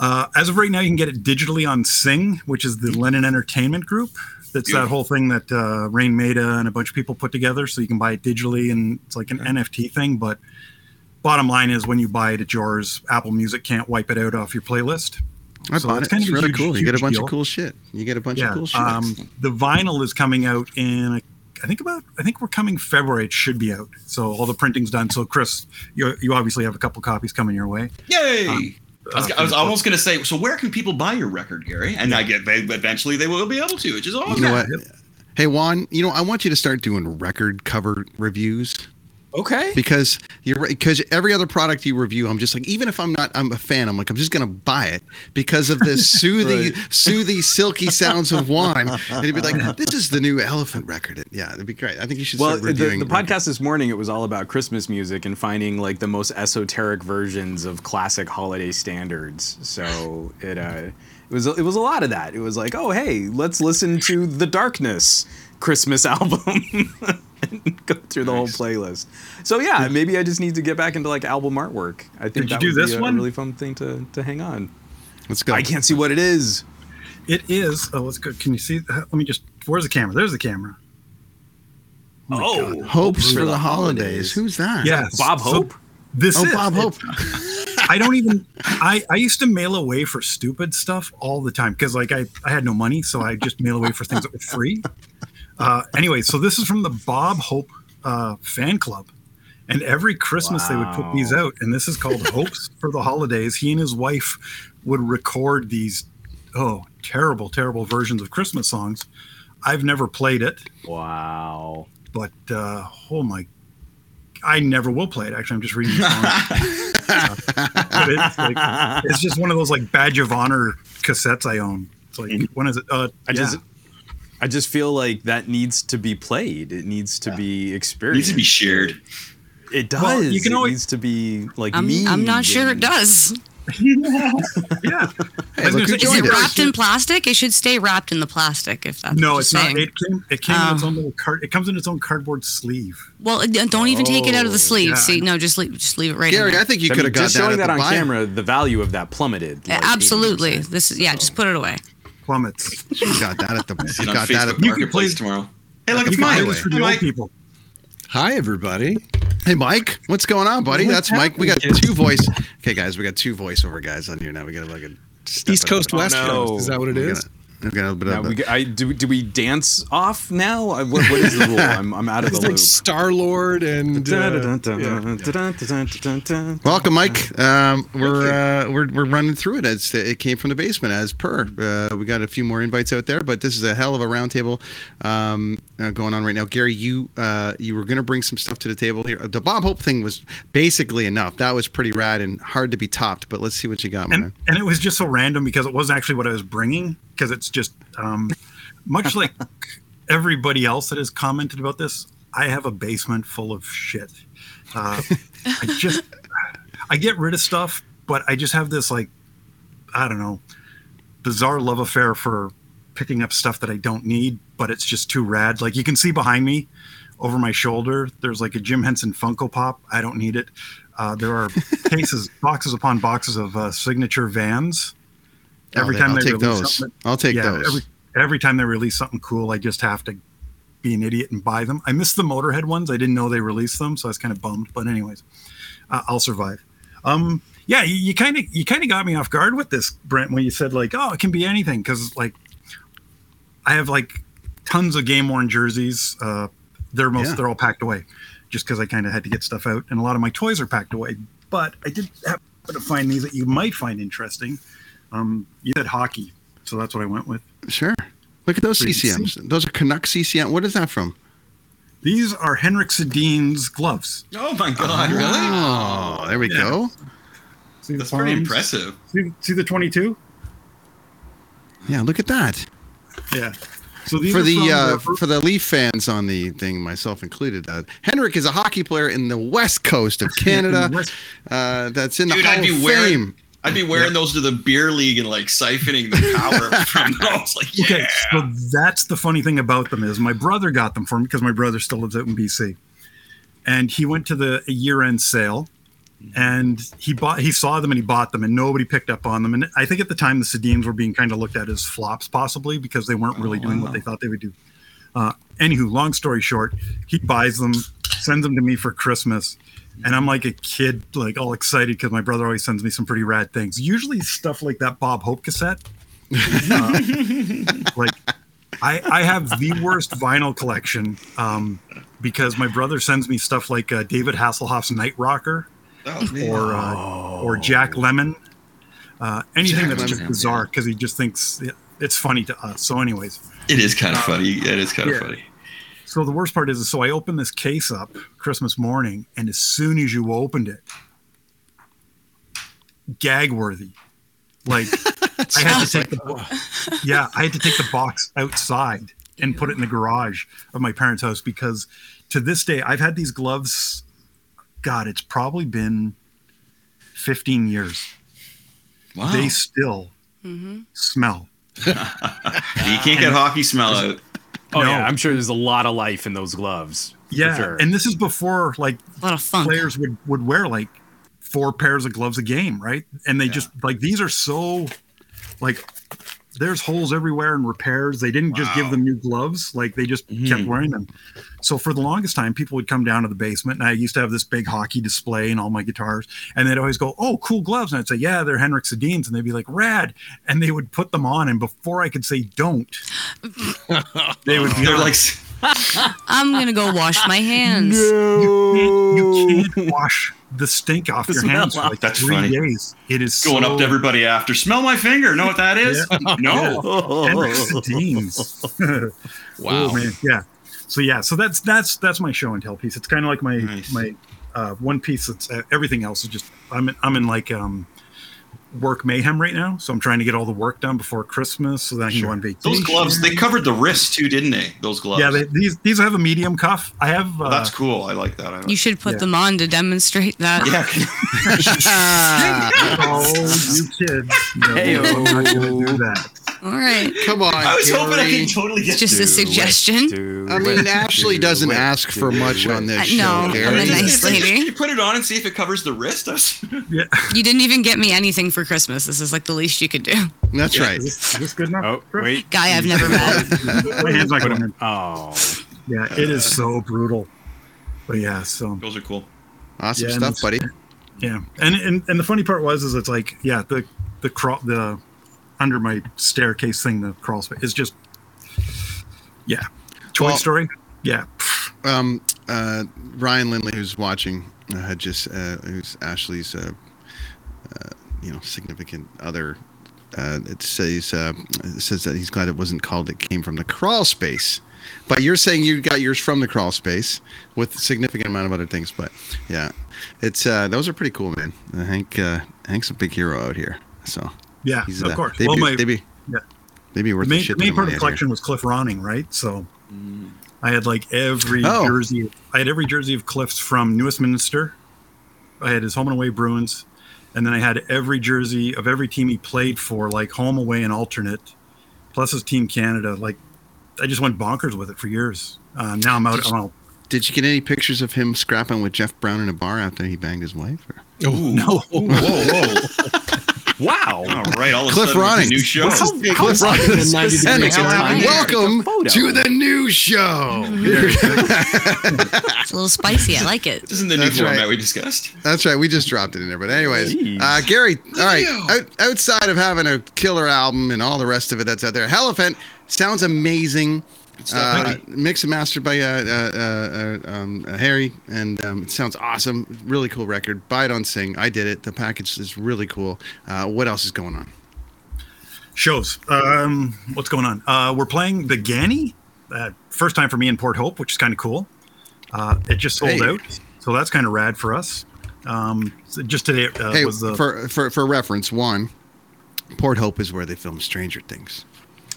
Uh, as of right now, you can get it digitally on Sing, which is the Lennon Entertainment Group. That's that whole thing that uh, Raine Maida and a bunch of people put together. So you can buy it digitally, and it's like an NFT thing. But bottom line is, when you buy it, it's yours. Apple Music can't wipe it out off your playlist. I So bought it's it. kind It's of a really huge- cool. You get a bunch deal. of cool shit. You get a bunch of cool shit. Um, the vinyl is coming out in, I think about, I think we're coming February. It should be out. So all the printing's done. So Chris, you, you obviously have a couple copies coming your way. Yay! Um, I was, I was almost going to say, so where can people buy your record, Gary? And I get they eventually they will be able to, which is awesome. you know what? Hey Juan, you know I want you to start doing record cover reviews. Okay. because you're because every other product you review i'm just like even if i'm not i'm a fan i'm like i'm just gonna buy it because of the (laughs) soothing soothing silky sounds of wine and you'd be like (laughs) this is the new elephant record yeah it'd be great i think you should Well, start the, the podcast this morning, it was all about Christmas music and finding like the most esoteric versions of classic holiday standards. So it uh, it was it was a lot of that. It was like, oh hey, let's listen to the Darkness Christmas (laughs) album and (laughs) go through the whole playlist. So yeah, maybe I just need to get back into like album artwork. I think Did you that do would be this a, one? really fun thing to to hang on. let's go I can't see what it is. It is. Oh, let's go. Can you see? Let me just. Where's the camera? There's the camera. Oh, oh. hopes for the holidays who's that Yeah, Bob so Hope? This oh is bob hope I don't even. I I used to mail away for stupid stuff all the time because like I I had no money, so I just mail away for things that were free. Uh, anyway, so this is from the Bob Hope uh, fan club, and every Christmas they would put these out, and this is called Hopes (laughs) for the Holidays. He and his wife would record these oh terrible terrible versions of Christmas songs. I've never played it, Wow. but uh, oh my. I never will play it. Actually, I'm just reading the song. (laughs) Uh, it's, like, it's just one of those like badge of honor cassettes I own. It's like when is it? Uh, I yeah. just I just feel like that needs to be played. It needs to be experienced. It needs to be shared. It does. Well, you can it always- needs to be like I'm, I'm not sure it does. (laughs) yeah. Hey, look gonna who say, Is it wrapped in plastic? It should stay wrapped in the plastic. If that's No, what it's you're not. It came. It came in its Oh. own um, little card. It comes in its own cardboard sleeve. Well, don't even take it out of the Oh, sleeve. yeah. See, no, just leave, just leave it right. in Gary, there. I think you could have got just that, showing at that the on buy- camera, the value of that plummeted. like, Absolutely. 80%. This is yeah. Just put it away. Plummets. You got that at the. (laughs) See You it on got that at the. You can Marketplace tomorrow. Hey, look, it's can play mine. for the Hey, old Mike. people. Hi, everybody. Hey, Mike, what's going on, buddy? What's That's Mike. We got kid? two voice. Okay, guys, we got two voiceover guys on here now. We got like a step East. Coast, West. Oh, Coast. Is that what it We is? Got- We got a bit Now of. we, a- g- I, do, do we dance off now? What, what is the rule? (laughs) I'm, I'm out of the It's like loop. Star Lord and. uh, yeah. Welcome, Mike. Um, we're uh, we're we're running through it as it came from the basement as per. Uh, we got a few more invites out there, but this is a hell of a roundtable um, uh, going on right now. Gary, you uh, you were going to bring some stuff to the table here. The Bob Hope thing was basically enough. That was pretty rad and hard to be topped. But let's see what you got, man. and and it was just so random because it wasn't actually what I was bringing because it's just um, much like (laughs) everybody else that has commented about this. I have a basement full of shit. Uh, I just I get rid of stuff, but I just have this like I don't know bizarre love affair for picking up stuff that I don't need, but it's just too rad. Like you can see behind me over my shoulder, there's like a Jim Henson Funko Pop. I don't need it. Uh, there are (laughs) cases, boxes upon boxes of uh, signature vans. Oh, Every they- time I'll they take release those. I'll take yeah, those. Every, every time they release something cool, I just have to be an idiot and buy them. I missed the Motorhead ones. I didn't know they released them, so I was kind of bummed. But anyways, uh, I'll survive. Um, yeah, you kind of you kind of got me off guard with this, Brent, when you said like, oh, it can be anything, because like I have like tons of game worn jerseys. Uh, they're most Yeah. they're all packed away, just because I kind of had to get stuff out, and a lot of my toys are packed away. But I did happen to find these that you might find interesting. Um, you said hockey, so that's what I went with. Sure. Look at those Pretty CCMs. Those are Canuck CCM. What is that from? These are Henrik Sedin's gloves. Oh my god, really? Oh, there we Yeah. go. See the That's pretty impressive. See, see the 22? Yeah, look at that. Yeah. So these for are the from uh, for the Leaf fans on the thing, myself included, uh, Henrik is a hockey player in the west coast of (laughs) Canada. Uh, that's in the Dude, Hall I'd be of wearing Fame. I'd be wearing those to the beer league and like siphoning the power from (laughs) those. Like, yeah. Okay, so that's the funny thing about them is my brother got them for me because my brother still lives out in BC, and he went to the year-end sale, and he bought he saw them and he bought them and nobody picked up on them and I think at the time the Sedins were being kind of looked at as flops possibly because they weren't really doing what they thought they would do. Uh, anywho, long story short, he buys them, sends them to me for Christmas. And I'm like a kid, like all excited because my brother always sends me some pretty rad things. Usually stuff like that Bob Hope cassette. Uh, (laughs) like I, I have the worst vinyl collection um, because my brother sends me stuff like uh, David Hasselhoff's Night Rocker Oh, or uh, or Jack Lemmon, uh, anything Jack that's Lemmon. just bizarre because he just thinks it's funny to us. So, anyways, It is kind of funny. It is kind of Yeah. funny. So the worst part is, so I opened this case up Christmas morning, and as soon as you opened it, gag worthy. Like (laughs) I had to take the (laughs) yeah, I had to take the box outside and put it in the garage of my parents' house because to this day I've had these gloves. God, it's probably been 15 years. Wow. They still mm-hmm. smell. (laughs) you can't get hockey smell out. Oh No. yeah, I'm sure there's a lot of life in those gloves. Yeah, sure. and this is before like A lot of funk. players would would wear like four pairs of gloves a game, right? And they just like these are so like there's holes everywhere and repairs. They didn't just give them new gloves, like they just kept Mhm. wearing them. So for the longest time, people would come down to the basement, and I used to have this big hockey display and all my guitars, and they'd always go, "Oh, cool gloves," and I'd say, "Yeah, they're Henrik Sedin's," and they'd be like, "Rad," and they would put them on, and before I could say "don't," (laughs) they would be They're on. like, I'm gonna go wash my hands. No, you can't wash the stink off The (laughs) your hands for like That's three funny. days. It is going so, up to everybody after. Smell my finger. Know what that is? (laughs) No. Henrik (laughs) Sedin's. Wow. Oh, man. Yeah. So yeah. So that's that's that's my show and tell piece. It's kind of like my Nice. my uh, one piece. That's uh, everything else is just I'm in, I'm in like um work mayhem right now. So I'm trying to get all the work done before Christmas so that I can go on vacation. Those gloves, they covered the wrist too, didn't they? Those gloves. Yeah, they, these these have a medium cuff. I have. Uh, Oh, that's cool. I like that. I You should put Yeah. them on to demonstrate that. yeah. (laughs) (laughs) oh, you kids! No, I'm not gonna do that. All right. Come on, I was hoping I could totally get It's just a Do it. suggestion. Do I mean, it. Ashley Do doesn't it. ask for much it. on this Uh, show, no, I'm a nice lady. You put it on and see if it covers the wrist. That's- (laughs) Yeah, You didn't even get me anything for Christmas. This is like the least you could do. That's Yeah. right. is this, is this good enough? Oh wait. Guy I've never met. (laughs) My hand's not going. Oh. Yeah, it is so brutal. But yeah, so Those are cool. Awesome Yeah, stuff, buddy. yeah, and, and and the funny part was is it's like yeah the the crawl the under my staircase thing the crawl space is just yeah Toy Well- Story yeah Um, uh, Ryan Lindley, who's watching, uh, had just uh, who's Ashley's, uh, uh, you know, significant other. Uh, it says uh, it says that he's glad it wasn't called. It came from the crawl space. But you're saying you got yours from the crawl space with a significant amount of other things. But yeah, it's uh, those are pretty cool, man. Uh, Hank uh, Hank's a big hero out here. So yeah he's of uh, course They well be, my they be yeah. they be the worth main, the shit. the main part of the collection was Cliff Ronning right so I had like every Oh. jersey I had every jersey of Cliff's from New Westminster I had his home and away Bruins and then I had every jersey of every team he played for like home away and alternate plus his team Canada like I just went bonkers with it for years uh, now I'm out, I'm out Did you get any pictures of him scrapping with Jeff Brown in a bar after he banged his wife? Or? (laughs) no Whoa, whoa. (laughs) Wow. All right. All of Cliff a Ronning. new show. How- Cliff How Ronning. is 90 And degrees time. welcome to the new show. It's a little spicy. I like it. This isn't the new That's right. format we discussed. That's right. We just dropped it in there. But anyways, uh, Gary. All right. Out, outside of having a killer album and all the rest of it that's out there, Elephant sounds amazing. Stuff, Uh, mixed and mastered by uh, uh, uh, um, uh, Harry, and um, it sounds awesome. Really cool record. Buy it on Sing. I did it. The package is really cool. Uh, what else is going on? shows. Um, what's going on? Uh, we're playing the Ganny. Uh, first time for me in Port Hope, which is kind of cool. Uh, it just sold Hey. out, so that's kind of rad for us. Um, so just today uh, hey, was the for, for for reference, one, Port Hope is where they filmed Stranger Things.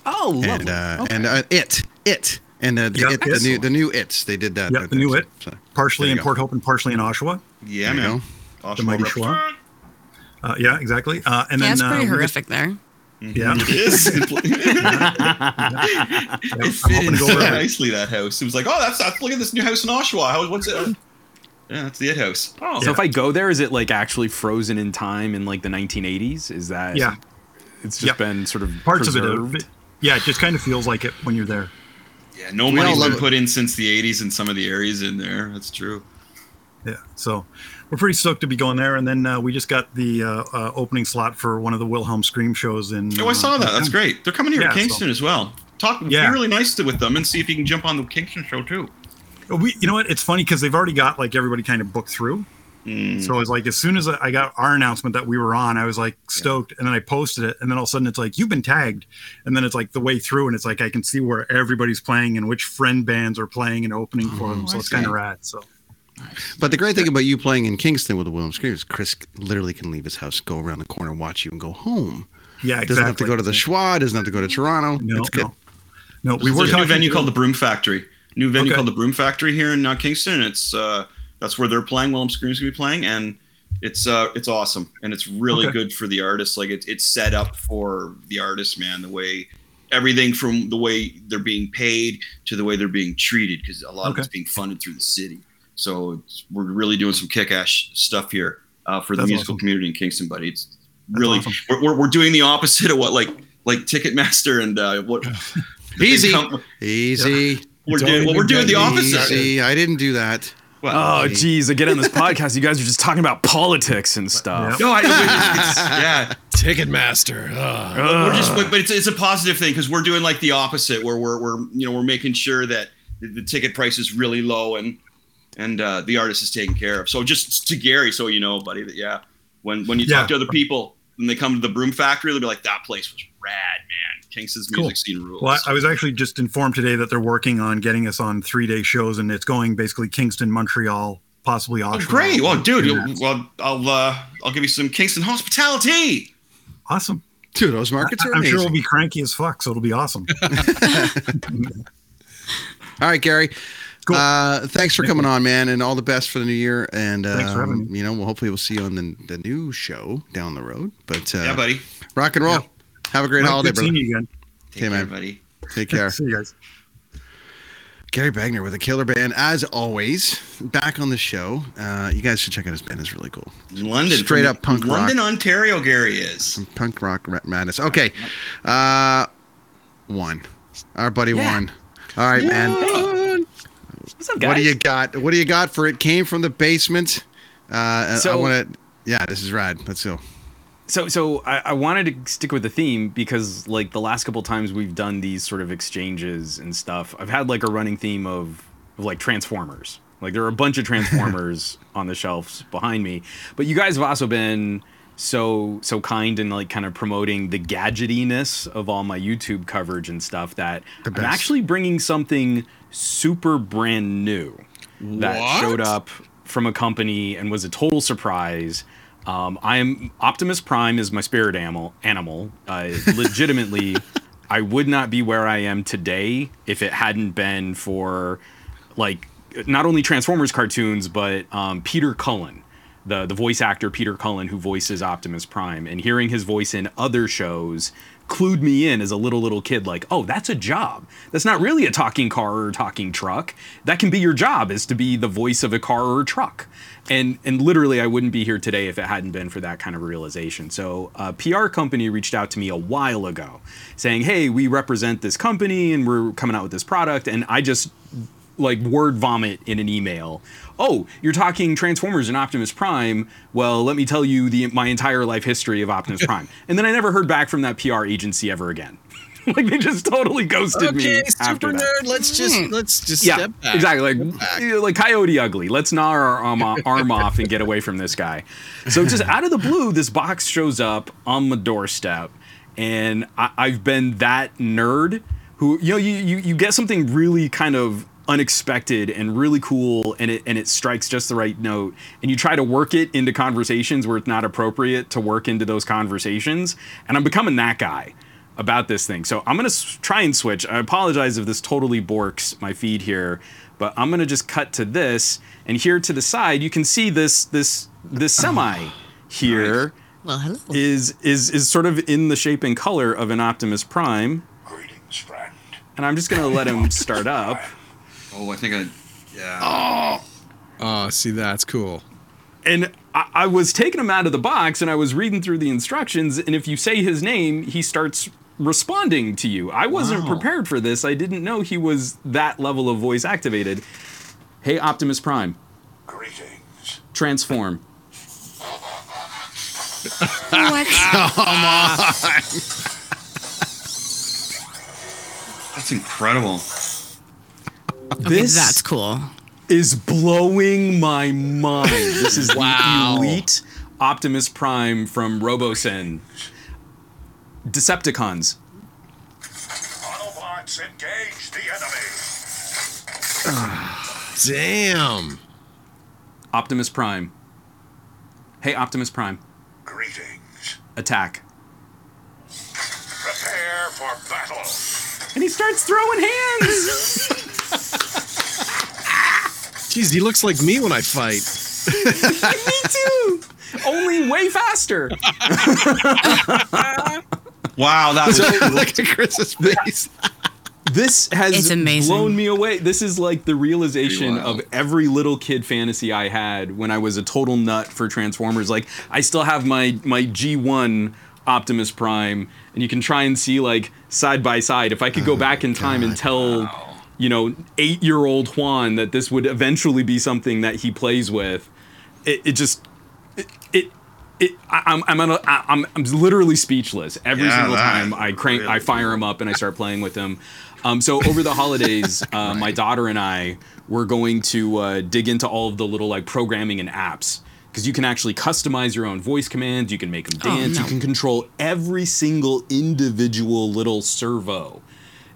Oh, lovely. and uh, Okay. and uh, it it and uh, the, Yeah, it, the new the new it's they did that. yeah that- the new that- it, so- partially in go. Port Hope and partially in Oshawa. Yeah, There you man. go. The mighty Schwa. Uh, yeah, exactly. Uh, and Yeah, then it's pretty uh, just- horrific there. Yeah, It is. (laughs) (laughs) I'm it fit hoping in so go nicely that house. It was like, oh, that's, that's look at this new house in Oshawa. How, what's it? Yeah, that's the it house. Oh, So if I go there, is it like actually frozen in time in like the 1980s? Is that? Yeah. It's just Yep. been sort of parts of preserved? it. Yeah, it just kind of feels like it when you're there. yeah, no We money's all love been it. put in since the '80s in some of the areas in there. That's true. Yeah, so we're pretty stoked to be going there, and then uh, we just got the uh, uh, opening slot for one of the Wilhelm Scream shows in. Oh, I saw that. That's great. They're coming here Yeah, to Kingston so- as well. Talk, Yeah. be really nice to, with them and see if you can jump on the Kingston show too. We, you know what? It's funny because they've already got like everybody kind of booked through. Mm. So it was like as soon as I got our announcement that we were on, I was like stoked, and then I posted it, and then all of a sudden it's like you've been tagged, and then it's like the way through, and it's like I can see where everybody's playing and which friend bands are playing and opening for them. So I it's kind of rad. So But the great thing about you playing in Kingston with the Wilhelm Scream is Chris literally can leave his house, go around the corner, watch you, and go home. yeah, exactly. Doesn't have to go to the Schwa. Doesn't have to go to Toronto. No, it's good. no, no. We We were There's a new venue called the Broom Factory. New venue Okay. called the Broom Factory here in uh, Kingston. It's uh, that's where they're playing. Wilhelm Scream's gonna be playing, and it's uh, it's awesome, and it's really Okay. good for the artists. Like it's it's set up for the artists, man. The way everything from the way they're being paid to the way they're being treated, because a lot of it's being funded through the city. So it's, we're really doing some kick-ass stuff here uh, for the That's musical awesome. community in Kingston, buddy. It's really awesome. we're, we're, we're doing the opposite of what like like Ticketmaster and uh, what? (laughs) (laughs) Easy. Com- Easy. We're doing well, we're doing the opposite. Easy. I didn't do that. Oh, geez, I get on this (laughs) podcast. You guys are just talking about politics and stuff. No, I it's, (laughs) yeah. Ticketmaster. Ugh. We're just, but, but it's, it's a positive thing because we're doing like the opposite, where we're, we're you know we're making sure that the, the ticket price is really low and and uh, the artist is taken care of. So just to Gary, so you know, buddy, that yeah, when when you Yeah. talk to other people and they come to the Broom Factory, they'll be like, "That place was rad, man. Kingston's Cool. music scene rules." Well, I, I was actually just informed today that they're working on getting us on three day shows, and it's going basically Kingston, Montreal, possibly Oh, great. Well, dude, you'll- well, I'll uh, I'll give you some Kingston hospitality. awesome. Dude, those markets are I'm amazing. sure we'll be cranky as fuck, so it'll be awesome. (laughs) (laughs) All right, Gary. Uh, thanks for coming on, man, and all the best for the new year. And Thanks for having um, you know, well, hopefully we'll see you on the, the new show down the road. But uh, Yeah, buddy. rock and roll. Have a great Well, holiday, good brother. seeing you again. Take Okay, care, man. buddy. Take care. (laughs) See you guys. Gary Bagner with a killer band, as always, back on the show. Uh, you guys should check out his band; it's really cool. London, straight up punk London, rock, London, Ontario. Gary is. some punk rock madness. Okay, uh, one, our buddy Yeah. one. All right, man. What's up, What do you got? What do you got for it? Came from the basement. Uh, I want to. Yeah, this is rad. Let's go. So, so I, I wanted to stick with the theme because, like, the last couple times we've done these sort of exchanges and stuff, I've had like a running theme of, of like Transformers. Like, there are a bunch of (laughs) Transformers on the shelves behind me, but you guys have also been so so kind and like kind of promoting the gadgetiness of all my YouTube coverage and stuff that I'm actually bringing something super brand new that What? showed up from a company and was a total surprise. Um, I'm Optimus Prime is my spirit animal. Animal, (laughs) uh, legitimately, I would not be where I am today if it hadn't been for like not only Transformers cartoons but um, Peter Cullen, the the voice actor Peter Cullen who voices Optimus Prime, and hearing his voice in other shows clued me in as a little little kid like oh that's a job. That's not really a talking car or talking truck. That can be your job is to be the voice of a car or a truck and and literally i wouldn't be here today if it hadn't been for that kind of realization so uh, a pr company reached out to me a while ago saying hey we represent this company and we're coming out with this product and i just like word vomit in an email. Oh, you're talking Transformers and Optimus Prime. Well, let me tell you the my entire life history of Optimus Prime. And then I never heard back from that PR agency ever again. (laughs) like they just totally ghosted me Okay, after super nerd. Let's just hmm. let's just Yeah, step back. exactly. Like, like Coyote Ugly. Let's gnaw our arm, (laughs) arm off and get away from this guy. So just out of the blue, this box shows up on my doorstep, and I, I've been that nerd who you know you, you you get something really kind of unexpected and really cool and it and it strikes just the right note and you try to work it into conversations where it's not appropriate to work into those conversations and I'm becoming that guy about this thing. So I'm gonna s- try and switch. I apologize if this totally borks my feed here, but I'm gonna just cut to this, and here to the side you can see this this this oh, semi here Well, hello. is is is sort of in the shape and color of an Optimus Prime. Greetings, friend. And I'm just gonna let him (laughs) start up. Oh, I think I. Yeah. Oh. oh, see, that's cool. And I, I was taking him out of the box and I was reading through the instructions, and if you say his name, he starts responding to you. I wasn't Wow. prepared for this. I didn't know he was that level of voice activated. Hey, Optimus Prime, Greetings. transform. What? (laughs) Come on. That's incredible. Okay, This that's cool. is blowing my mind. This is (laughs) Wow. the elite Optimus Prime from Robosen. Decepticons. Autobots, engage the enemy. Damn. Optimus Prime. Hey, Optimus Prime, Greetings. attack. Prepare for battle. And he starts throwing hands. (laughs) Jeez, he looks like me when I fight. (laughs) Me too. Only way faster. (laughs) Uh-huh. Wow, that was Look at Chris's face. (laughs) This has It's amazing. blown me away. This is like the realization of every little kid fantasy I had when I was a total nut for Transformers. Like I still have my my G1 Optimus Prime, and you can try and see like side by side. If I could go oh back in time and tell, you know, eight year old Juan that this would eventually be something that he plays with, it, it just it. it it, I, I'm I'm, on a, I- I'm I'm literally speechless every Yeah, single time I crank I fire him up and I start playing with him. Um, so over the holidays, (laughs) uh, my daughter and I were going to uh, dig into all of the little like programming and apps because you can actually customize your own voice commands. You can make them Oh, dance. no. You can control every single individual little servo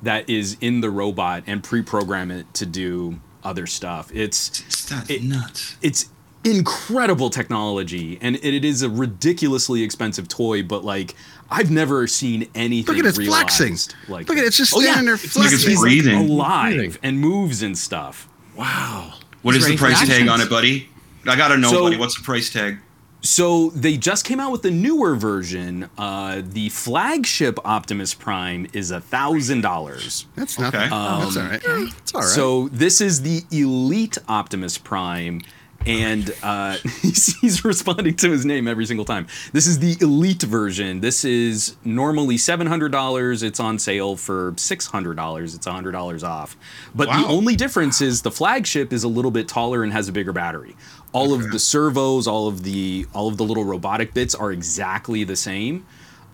that is in the robot and pre-program it to do other stuff. It's That's it- nuts. it's incredible technology and it, it is a ridiculously expensive toy but like i've never seen anything Look at its realized flexing. like Look at it, it's just Oh, yeah. standing there It's like flexing. it's breathing. alive Breathing. and moves and stuff Wow. What is the ready for price tag on it, buddy? I gotta know, So- buddy. What's the price tag? so they just came out with the newer version uh the flagship optimus prime is a thousand dollars That's nothing. Okay. Oh, that's all right. It's all right. So this is the elite Optimus Prime, and uh, (laughs) he's, he's responding to his name every single time. This is the elite version. This is normally seven hundred dollars. It's on sale for six hundred dollars. It's hundred dollars off. But the only difference is the flagship is a little bit taller and has a bigger battery. All of the servos, all of the all of the little robotic bits are exactly the same.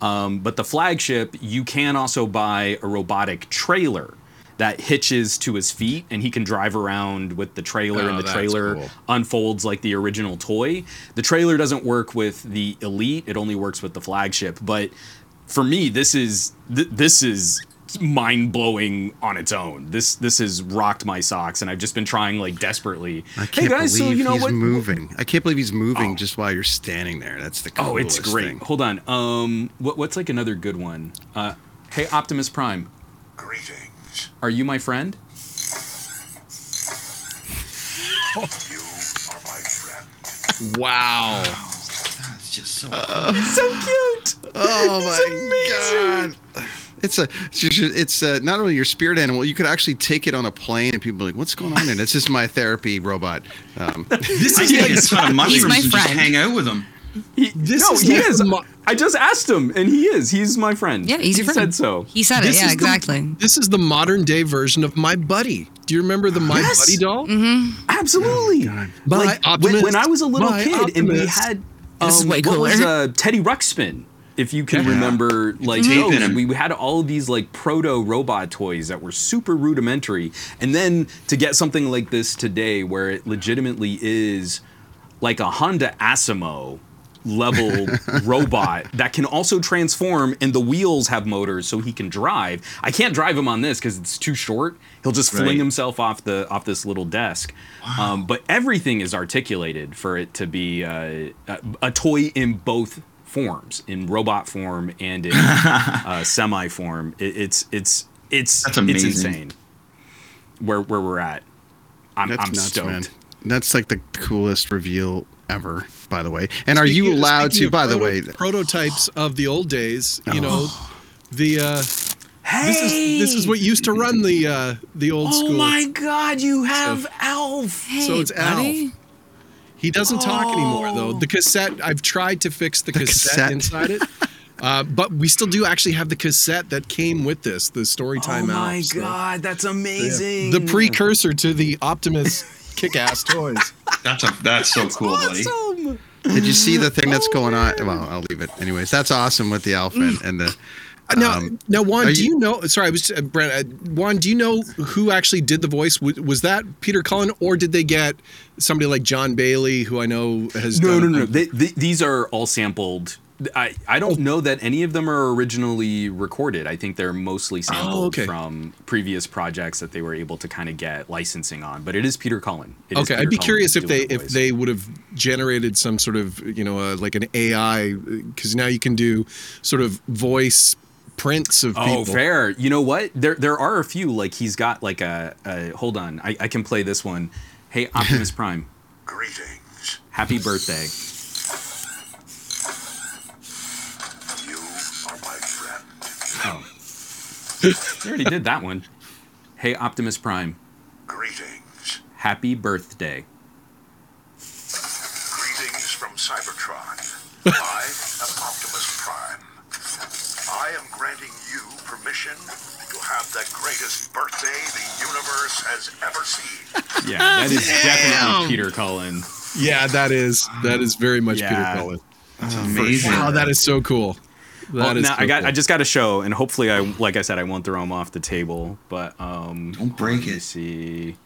Um, but the flagship, you can also buy a robotic trailer that hitches to his feet and he can drive around with the trailer Oh, and the trailer cool. unfolds like the original toy. The trailer doesn't work with the Elite, it only works with the flagship, but for me this is th- this is mind-blowing on its own. This this has rocked my socks and I've just been trying like desperately. I can't guys, so believe you know he's what moving. I can't believe he's moving just while you're standing there. That's the Oh, it's great. thing. Hold on. Um what, what's like another good one? Uh hey Optimus Prime, Greetings. Are you my friend? You are my friend. Wow. That's just so. (laughs) so cute. Oh my god! It's a it's, just, it's uh not only your spirit animal. You could actually take it on a plane, and people are like, "What's going on?" And it's just my therapy robot. Um, (laughs) This is (laughs) like a ton of mushrooms my and just hang out with them. This no, is he is. the mo- I just asked him, and he is. He's my friend. Yeah, he's he your friend. said so. He said it. Yeah, is the- exactly. This is the modern day version of My Buddy. Do you remember the My Yes. Buddy doll? Absolutely. My like, when, when I was a little my kid, and we Optimus. had This is um, way what was cooler. uh, Teddy Ruxpin. If you can Yeah. remember, like Tape in those, him. we had all of these like proto robot toys that were super rudimentary, and then to get something like this today, where it legitimately is like a Honda Asimo level (laughs) robot that can also transform and the wheels have motors so he can drive. I can't drive him on this because it's too short. He'll just fling himself off the off this little desk. Um, but everything is articulated for it to be uh, a, a toy in both forms, in robot form and in (laughs) uh, semi form. It, it's it's it's That's it's insane. Where where we're at. I'm, that's I'm nuts, stoked. man. That's like the coolest reveal ever. By the way, and are you allowed speaking to? of By the proto- way, prototypes of the old days. You Oh. know, the uh, Hey, this is this is what used to run the uh, the old Oh school. Oh my God! You have Alf. So it's Alf. He doesn't talk anymore though. Oh. The cassette. I've tried to fix the, cassette, cassette. inside it. (laughs) Uh, but we still do actually have the cassette that came with this, the Storytime Oh my Alf. So, God, that's yeah. amazing. The precursor to the Optimus kick-ass toys. (laughs) That's a that's so cool, buddy. Awesome. did you see the thing that's Oh, going on? Well, I'll leave it. Anyways, that's awesome with the Alpha and, and the. Uh, Now, um, now, Juan, do you- you know? Sorry, I was uh, Brent. Uh, Juan, do you know who actually did the voice? Was, was that Peter Cullen, or did they get somebody like John Bailey, who I know has No, no, done? no. They, they, these are all sampled. I, I don't know that any of them are originally recorded. I think they're mostly sampled Oh, okay. from previous projects that they were able to kind of get licensing on. But it is Peter Cullen. It is Okay, Peter I'd be Cullen curious if they the if they would have generated some sort of you know uh, like an AI because now you can do sort of voice prints of people. Oh, fair. You know what? There there are a few. Like he's got like a, a hold on. I, I can play this one. Hey, Optimus (laughs) Prime, Greetings. happy birthday. (laughs) I already did that one. Hey, Optimus Prime. Greetings. Happy birthday. Greetings from Cybertron. (laughs) I am Optimus Prime. I am granting you permission to have the greatest birthday the universe has ever seen. Yeah, that is definitely Peter Cullen. Yeah, that is that is very much yeah. Peter Cullen. That's amazing. Wow, that is so cool. That Well, now I got. I just got a show, and hopefully, I like I said, I won't throw them off the table. But um, don't break it. See,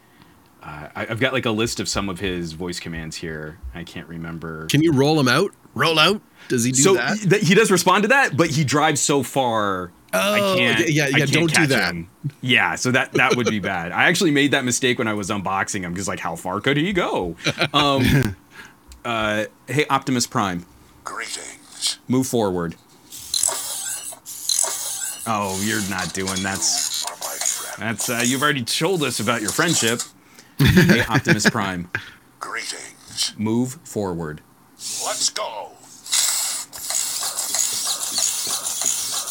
uh, I, I've got like a list of some of his voice commands here. I can't remember. Can you roll him out? Roll out? Does he do so that? th- he does respond to that, but he drives so far. I Oh, can't. yeah, yeah, I yeah, can't don't do that. him. Yeah, so that that would be bad. I actually made that mistake when I was unboxing him because like, how far could he go? Um, (laughs) uh, hey, Optimus Prime. Greetings. Move forward. Oh, you're not doing that's. That's uh, you've already told us about your friendship. hey, Optimus Prime. Greetings. Move forward. Let's go.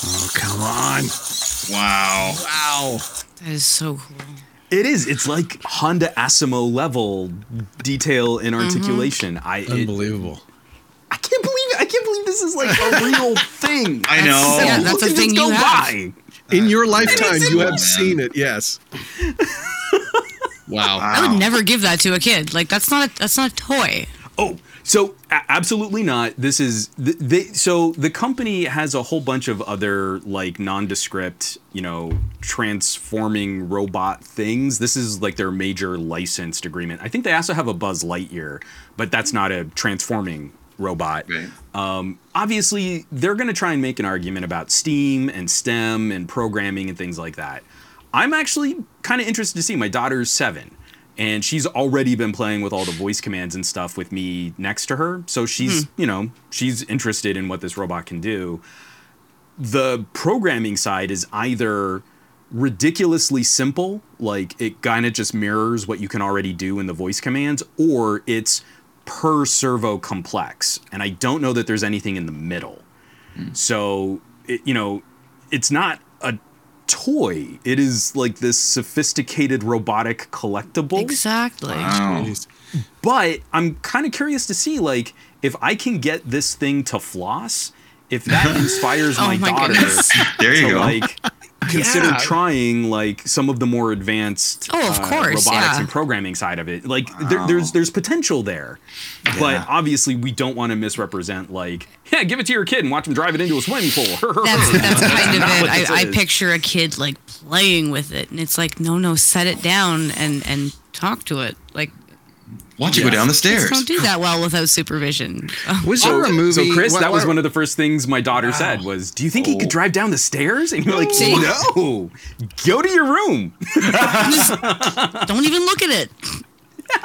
Oh, come on. Wow. Wow. That is so cool. It is. It's like Honda Asimo level detail and articulation. I it- Unbelievable. I can't believe it. I can't believe this is like a real thing. I know. Yeah, that's a thing you go have. by. In your uh, lifetime, you have man. seen it. Yes. wow. I would never give that to a kid. Like that's not a, that's not a toy. Oh, so a- absolutely not. This is th- they. So the company has a whole bunch of other like nondescript, you know, transforming robot things. This is like their major licensed agreement. I think they also have a Buzz Lightyear, but that's not a transforming robot. Right. Um, obviously, they're going to try and make an argument about STEAM and STEM and programming and things like that. I'm actually kind of interested to see. My daughter's seven, and she's already been playing with all the voice commands and stuff with me next to her. So she's, you know, she's interested in what this robot can do. The programming side is either ridiculously simple, like it kind of just mirrors what you can already do in the voice commands, or it's per servo complex. And I don't know that there's anything in the middle. Hmm. So, it, you know, it's not a toy. It is like this sophisticated robotic collectible. Exactly. Wow. But I'm kind of curious to see, like, if I can get this thing to floss, if that (laughs) inspires Oh my, my daughter. There you to go. like consider Yeah. trying like some of the more advanced Oh, of uh, course, robotics yeah. and programming side of it. Like there, there's there's potential there, but obviously we don't want to misrepresent like yeah, give it to your kid and watch him drive it into a swimming pool. (laughs) That's that's kind of it. I, I picture a kid like playing with it, and it's like, no, no, set it down and and talk to it. Like, Watch it go down the kids stairs. don't do that well without supervision. (laughs) Was So, there a movie? so Chris, what- that was what- one of the first things my daughter said was, "Do you think he could drive down the stairs?" And you're like, See? "No, go to your room." (laughs) don't even look at it.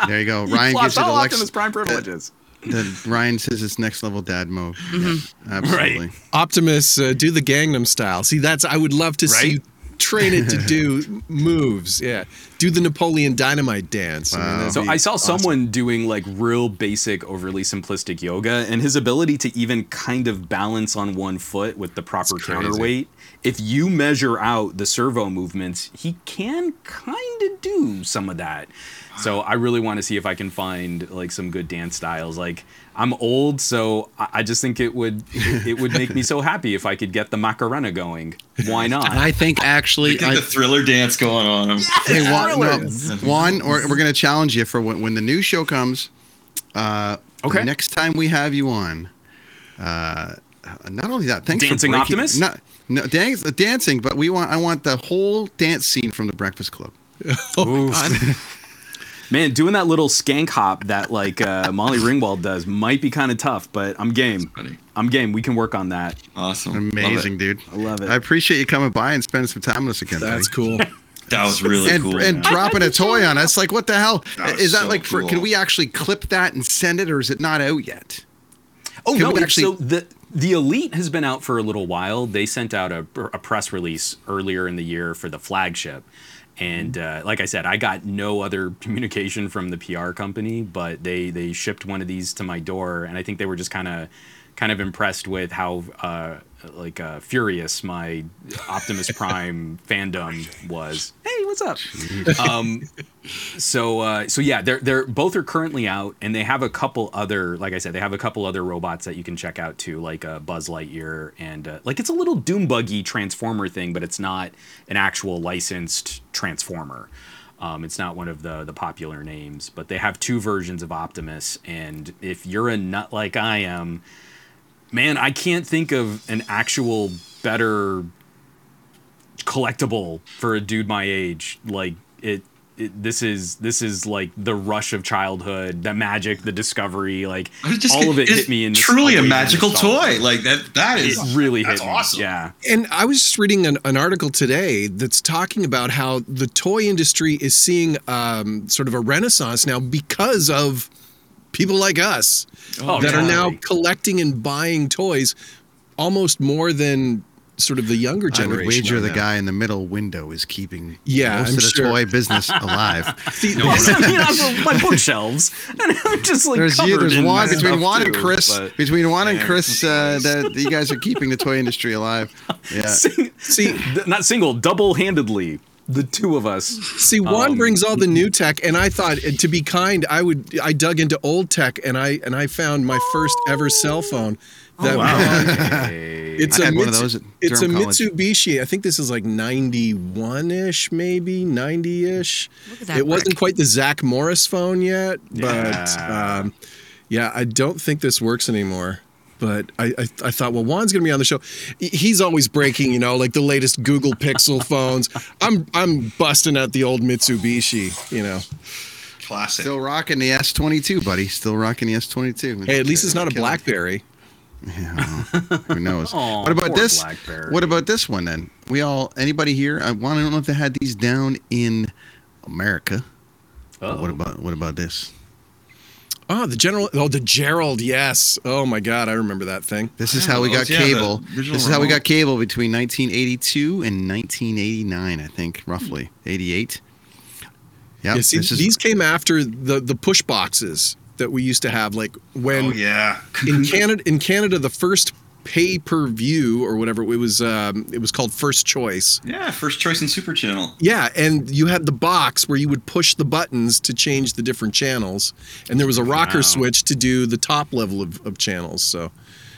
There you go. Ryan Flops gives it all Alex. Optimus Prime privileges. The, Ryan says it's next level dad mode. Yeah, absolutely. Optimus, uh, do the Gangnam style. See, that's I would love to see Right? Train it to (laughs) do moves. Yeah, do the Napoleon Dynamite dance. I mean, So I saw awesome. someone doing like real basic, overly simplistic yoga, and his ability to even kind of balance on one foot with the proper counterweight. If you measure out the servo movements, he can kind of do some of that. So I really want to see if I can find like some good dance styles. Like I'm old, so I I just think it would it would make me so happy if I could get the Macarena going. Why not? I think actually, Get I, the thriller dance going on him. hey, Juan, no, Thrillers. Juan, or we're going to challenge you for when, when the new show comes. Uh, Okay. Next time we have you on, uh, not only that, thanks Dancing for breaking, Optimus? No, no, dance, dancing, but we want I want the whole dance scene from the Breakfast Club. (laughs) oh (laughs) Man, doing that little skank hop that like uh, (laughs) Molly Ringwald does might be kind of tough, but I'm game. I'm game. We can work on that. Awesome. Amazing, dude. I love it. I appreciate you coming by and spending some time with us again. That's buddy. cool. That was really and, cool. and man. dropping a toy on us. Like, what the hell? That was Is that so like for? Can we actually clip that and send it, or is it not out yet? Oh Can no! we actually- so the the Elite has been out for a little while. They sent out a, a press release earlier in the year for the flagship, and uh, like I said, I got no other (laughs) communication from the PR company, but they they shipped one of these to my door, and I think they were just kind of kind of impressed with how uh, like uh, furious my Optimus (laughs) Prime fandom was. Hey, what's up? (laughs) Um, so uh, so yeah, they're they're both are currently out, and they have a couple other, like I said, they have a couple other robots that you can check out too, like uh, Buzz Lightyear, and uh, like it's a little Doom buggy transformer thing, but it's not an actual licensed transformer. Um, it's not one of the the popular names, but they have two versions of Optimus, and if you're a nut like I am, man, I can't think of an actual better collectible for a dude my age. Like it, it this is this is like the rush of childhood, the magic, the discovery, like Just- all of it it's hit me in truly a magical toy. Like that. That is It really that's hit me. awesome. Yeah. And I was just reading an, an article today that's talking about how the toy industry is seeing um, sort of a renaissance now because of people like us Oh, that are now collecting and buying toys almost more than sort of the younger generation. I would generation. wager the now. guy in the middle window is keeping Yeah, most I'm of the sure. toy business (laughs) alive. you know, (laughs) (laughs) my bookshelves, and I'm just like there's you, covered there's in Juan between stuff, Juan and too, Chris. but- between Juan and Chris, uh, that you guys are keeping the toy industry alive. Yeah. Sing- th- not single, double-handedly. The two of us. See, Juan Um, brings all the new tech, and I thought, uh, to be kind, I would. I dug into old tech, and I and I found my first ever cell phone. That was- (laughs) it's I a had one of Mitsu- those It's a college. Mitsubishi. I think this is like ninety-one ish, maybe ninety ish. Look at that It wasn't quite the Zach Morris phone yet, but Yeah. um, yeah, I don't think this works anymore. But I, I, I thought, well, Juan's gonna be on the show. He's always breaking, you know, like the latest Google Pixel phones. I'm I'm busting out the old Mitsubishi, you know. Classic. Still rocking the S22, buddy. Still rocking the S22. Hey, at least it's not a Killing it. BlackBerry. Who (laughs) knows? Aw, what about this? Blackberry. What about this one then? We all anybody here? Uh, I want to know if they had these down in America. But What about what about this? Oh, the general. Oh, the Jerrold. Yes. Oh my God, I remember that thing. This is how we got those- yeah, cable. This is how we got cable between 1982 and 1989, I think, roughly 88. Yep, yeah. See, this is- these came after the the push boxes that we used to have. Like when Oh yeah. in Canada, in Canada, the first pay per view or whatever it was, um, it was called First Choice. Yeah. First choice and Super Channel. Yeah, and you had the box where you would push the buttons to change the different channels, and there was a rocker Wow. switch to do the top level of, of channels. So,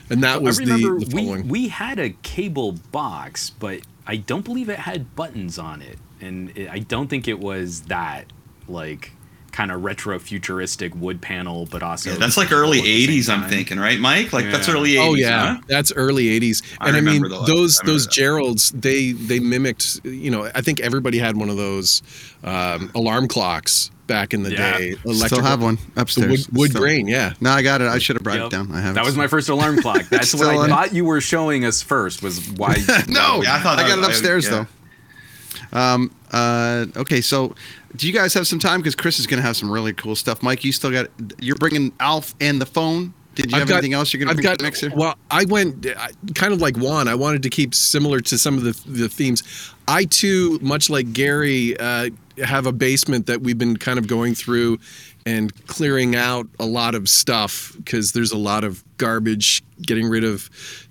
and that was I the, remember the we, following. we had a cable box, but I don't believe it had buttons on it, and it, I don't think it was that like kind of retro futuristic wood panel, but also Yeah, that's like early at the same '80s. I'm thinking, right, Mike? Like that's early '80s. Oh yeah, huh? that's early '80s, and I, mean those. those I those that. Jerrolds. They they mimicked. You know, I think everybody had one of those um, alarm clocks back in the Yeah. day. still have one The upstairs. wood, wood grain, yeah. No, I got it. I should have brought Yep. it down. I have That was my first alarm clock. (laughs) That's what I on. thought you were showing us first. Was why? (laughs) no, Yeah, I thought I got it was- I- upstairs yeah. though. Um. Uh. Okay. So, do you guys have some time? Because Chris is going to have some really cool stuff. Mike, you still got. You're bringing Alf and the phone. Did you have anything else you're going to bring got, to the mixer? Well, I went I, kind of like Juan. I wanted to keep similar to some of the the themes. I too, much like Gary, uh, have a basement that we've been kind of going through and clearing out a lot of stuff because there's a lot of garbage. Getting rid of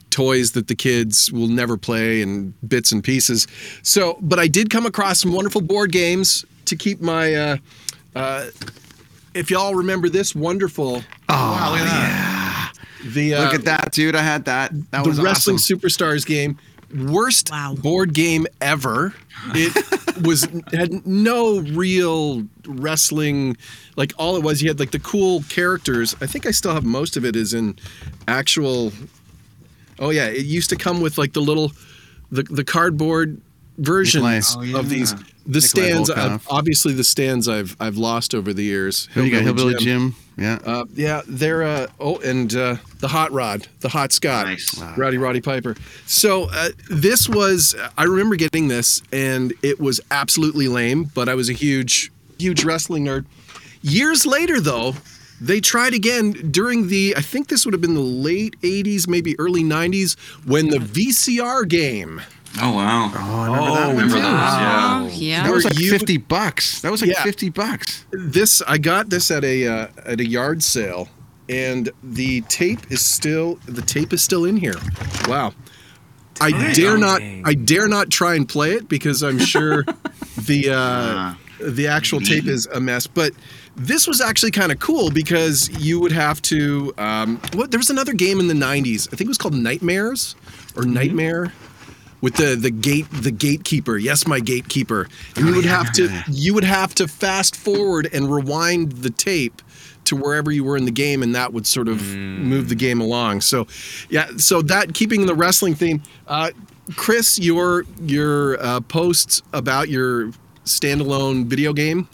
toys that the kids will never play and bits and pieces. So, but I did come across some wonderful board games to keep my. Uh, uh, if y'all remember this wonderful Wow, look at that. the uh, Look at that, dude! I had that. That was the was Wrestling awesome. Superstars game, worst Wow. board game ever. It (laughs) was had no real wrestling. Like all it was, you had like the cool characters. I think I still have most of it is in actual. Oh yeah, it used to come with like the little, the the cardboard versions Nikolai. Oh, of these. Yeah. The Nikolai stands, Volkoff. uh, obviously the stands I've I've lost over the years. Who you got? Hillbilly Jim. Yeah. Uh, yeah, they're uh, oh, and uh, the hot rod, the hot Scott, Nice. Roddy Roddy Piper. So uh, this was, I remember getting this, and it was absolutely lame. But I was a huge, huge wrestling nerd. Years later, though, they tried again during the, I think this would have been the late '80s, maybe early '90s, when the VCR game. Oh wow. Oh, I remember that one remember too. those? Yeah. Oh, yeah. That was like You- fifty bucks. That was like Yeah. fifty bucks. This I got this at a uh, at a yard sale, and the tape is still the tape is still in here. Wow. I dare not I dare not try and play it because I'm sure (laughs) the uh, the actual tape is a mess. But this was actually kind of cool because you would have to. Um, what there was another game in the '90s. I think it was called Nightmares or Nightmare. With the the gate the gatekeeper, yes, my gatekeeper, and you would have to you would have to fast forward and rewind the tape to wherever you were in the game, and that would sort of move the game along. So, yeah, so that keeping the wrestling theme. Uh, Chris, your your uh, posts about your standalone video game,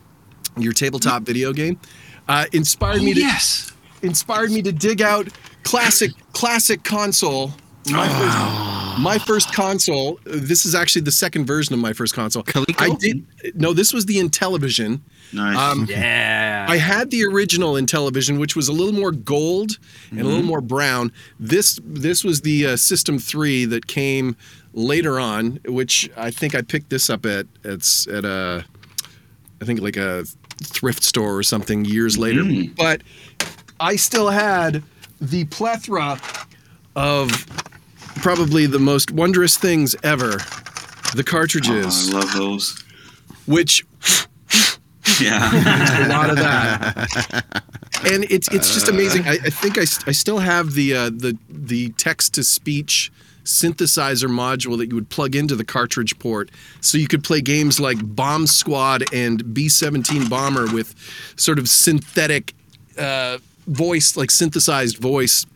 your tabletop video game, uh, inspired me to yes. inspired me to dig out classic classic console. My first, my first console. uh, This is actually the second version of my first console. I did no. This was the Intellivision. Nice. yeah. I had the original Intellivision, which was a little more gold and a little more brown. This this was the uh, System Three that came later on, which I think I picked this up at it's at a I think like a thrift store or something years later. But I still had the plethora of probably the most wondrous things ever, the cartridges, Oh, I love those. which Yeah. (laughs) a lot of that. And it's it's just amazing. I, I think I, st- I still have the uh, the the text to speech synthesizer module that you would plug into the cartridge port, so you could play games like Bomb Squad and B seventeen Bomber with sort of synthetic uh, voice, like synthesized voice.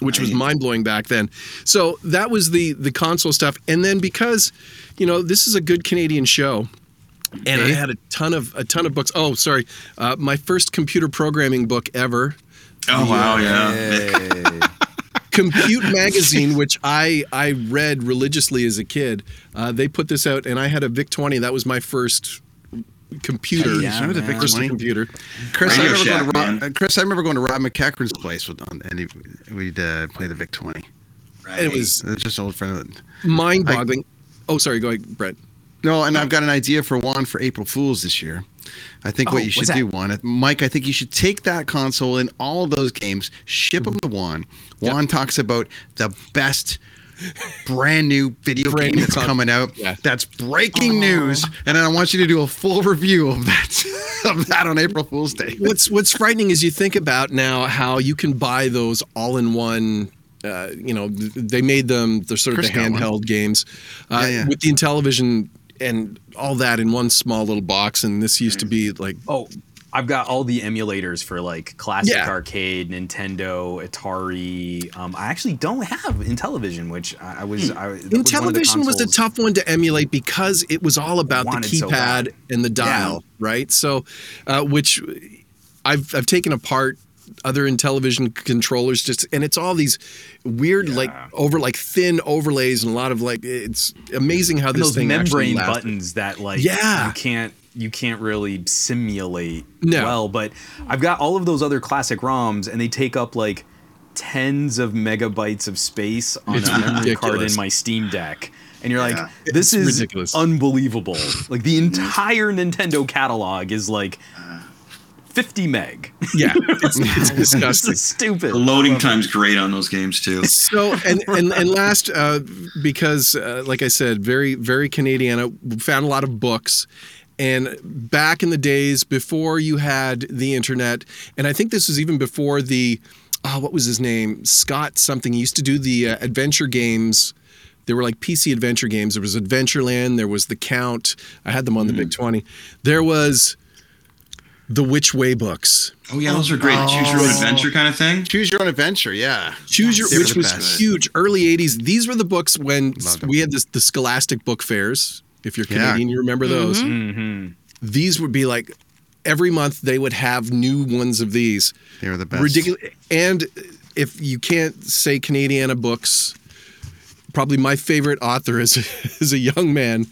Which was mind blowing back then. So that was the the console stuff, and then because, you know, this is a good Canadian show, and I had a ton of a ton of books. Oh, sorry, uh, my first computer programming book ever. Oh wow, yeah. (laughs) Compute magazine, which I I read religiously as a kid. Uh, they put this out, and I had a VIC twenty. That was my first computer. Yeah, Remember the VIC first 20? computer. Chris, I Radio remember, Shack, going to Rob, man. uh, Chris, I remember going to Rob McEachran's place with, on, and he, we'd uh, play the Vic 20. Right. It was It's just an old friend mind boggling. Oh, sorry. Go ahead, Brett. No, and I've got an idea for Juan for April Fools this year. I think Oh, what you should what's do, that? Juan, Mike, I think you should take that console and all those games, ship them to Juan. Juan talks about the best brand new video Brand game new that's con- coming out. Yeah. That's breaking news, and I want you to do a full review of that (laughs) of that on April Fool's Day. What's What's frightening is you think about now how you can buy those all in one. Uh, you know, they made them the sort of Chris the got one. handheld games uh, Yeah, yeah. with the Intellivision and all that in one small little box. And this used to be like Oh, I've got all the emulators for like classic Yeah. arcade, Nintendo, Atari. Um, I actually don't have Intellivision, which I, I was. I, that was the was a tough one to emulate because it was all about the Wanted so keypad and the dial, right? So, uh, which I've I've taken apart other Intellivision controllers just and it's all these weird like over like thin overlays and a lot of like it's amazing how and this those thing membrane buttons that like Yeah. you can't you can't really simulate No. well but i've got all of those other classic roms and they take up like tens of megabytes of space on It's a memory card in my steam deck and you're like this It's is ridiculous. unbelievable like the entire nintendo catalog is like 50 meg Yeah, (laughs) it's, it's this (laughs) disgusting. is (laughs) stupid The loading time's great on those games too. So and and and last, uh, because uh, like I said, very very Canadian. I found a lot of books, and back in the days before you had the internet, and I think this was even before the, oh, what was his name, Scott something. He used to do the uh, adventure games. They were like PC adventure games. There was Adventureland. There was The Count. I had them on the VIC Twenty. There was the Which Way books. Oh yeah, those are great. Choose your own adventure kind of thing. Choose your own adventure, yeah. Choose your, They which was best. huge, early '80s. These were the books when we had this, the Scholastic book fairs. If you're Yeah. Canadian, you remember those. Mm-hmm. These would be like every month they would have new ones of these. They were the best. Ridiculous. And if you can't say Canadiana books, probably my favorite author as a, as a young man,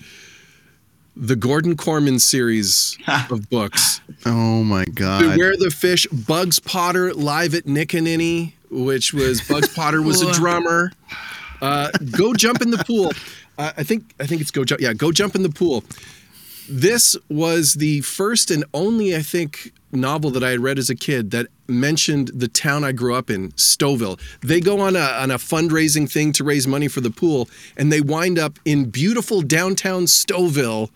the Gordon Korman series (laughs) of books. Oh my god. Beware the Fish, Bugs Potter, live at Nickaninny, which was Bugs Potter was a (laughs) drummer. Uh, go jump in the pool. Uh, I think I think it's go jump. Yeah, go jump in the pool. This was the first and only, I think, novel that I had read as a kid that mentioned the town I grew up in, Stouffville. They go on a on a fundraising thing to raise money for the pool, and they wind up in beautiful downtown Stouffville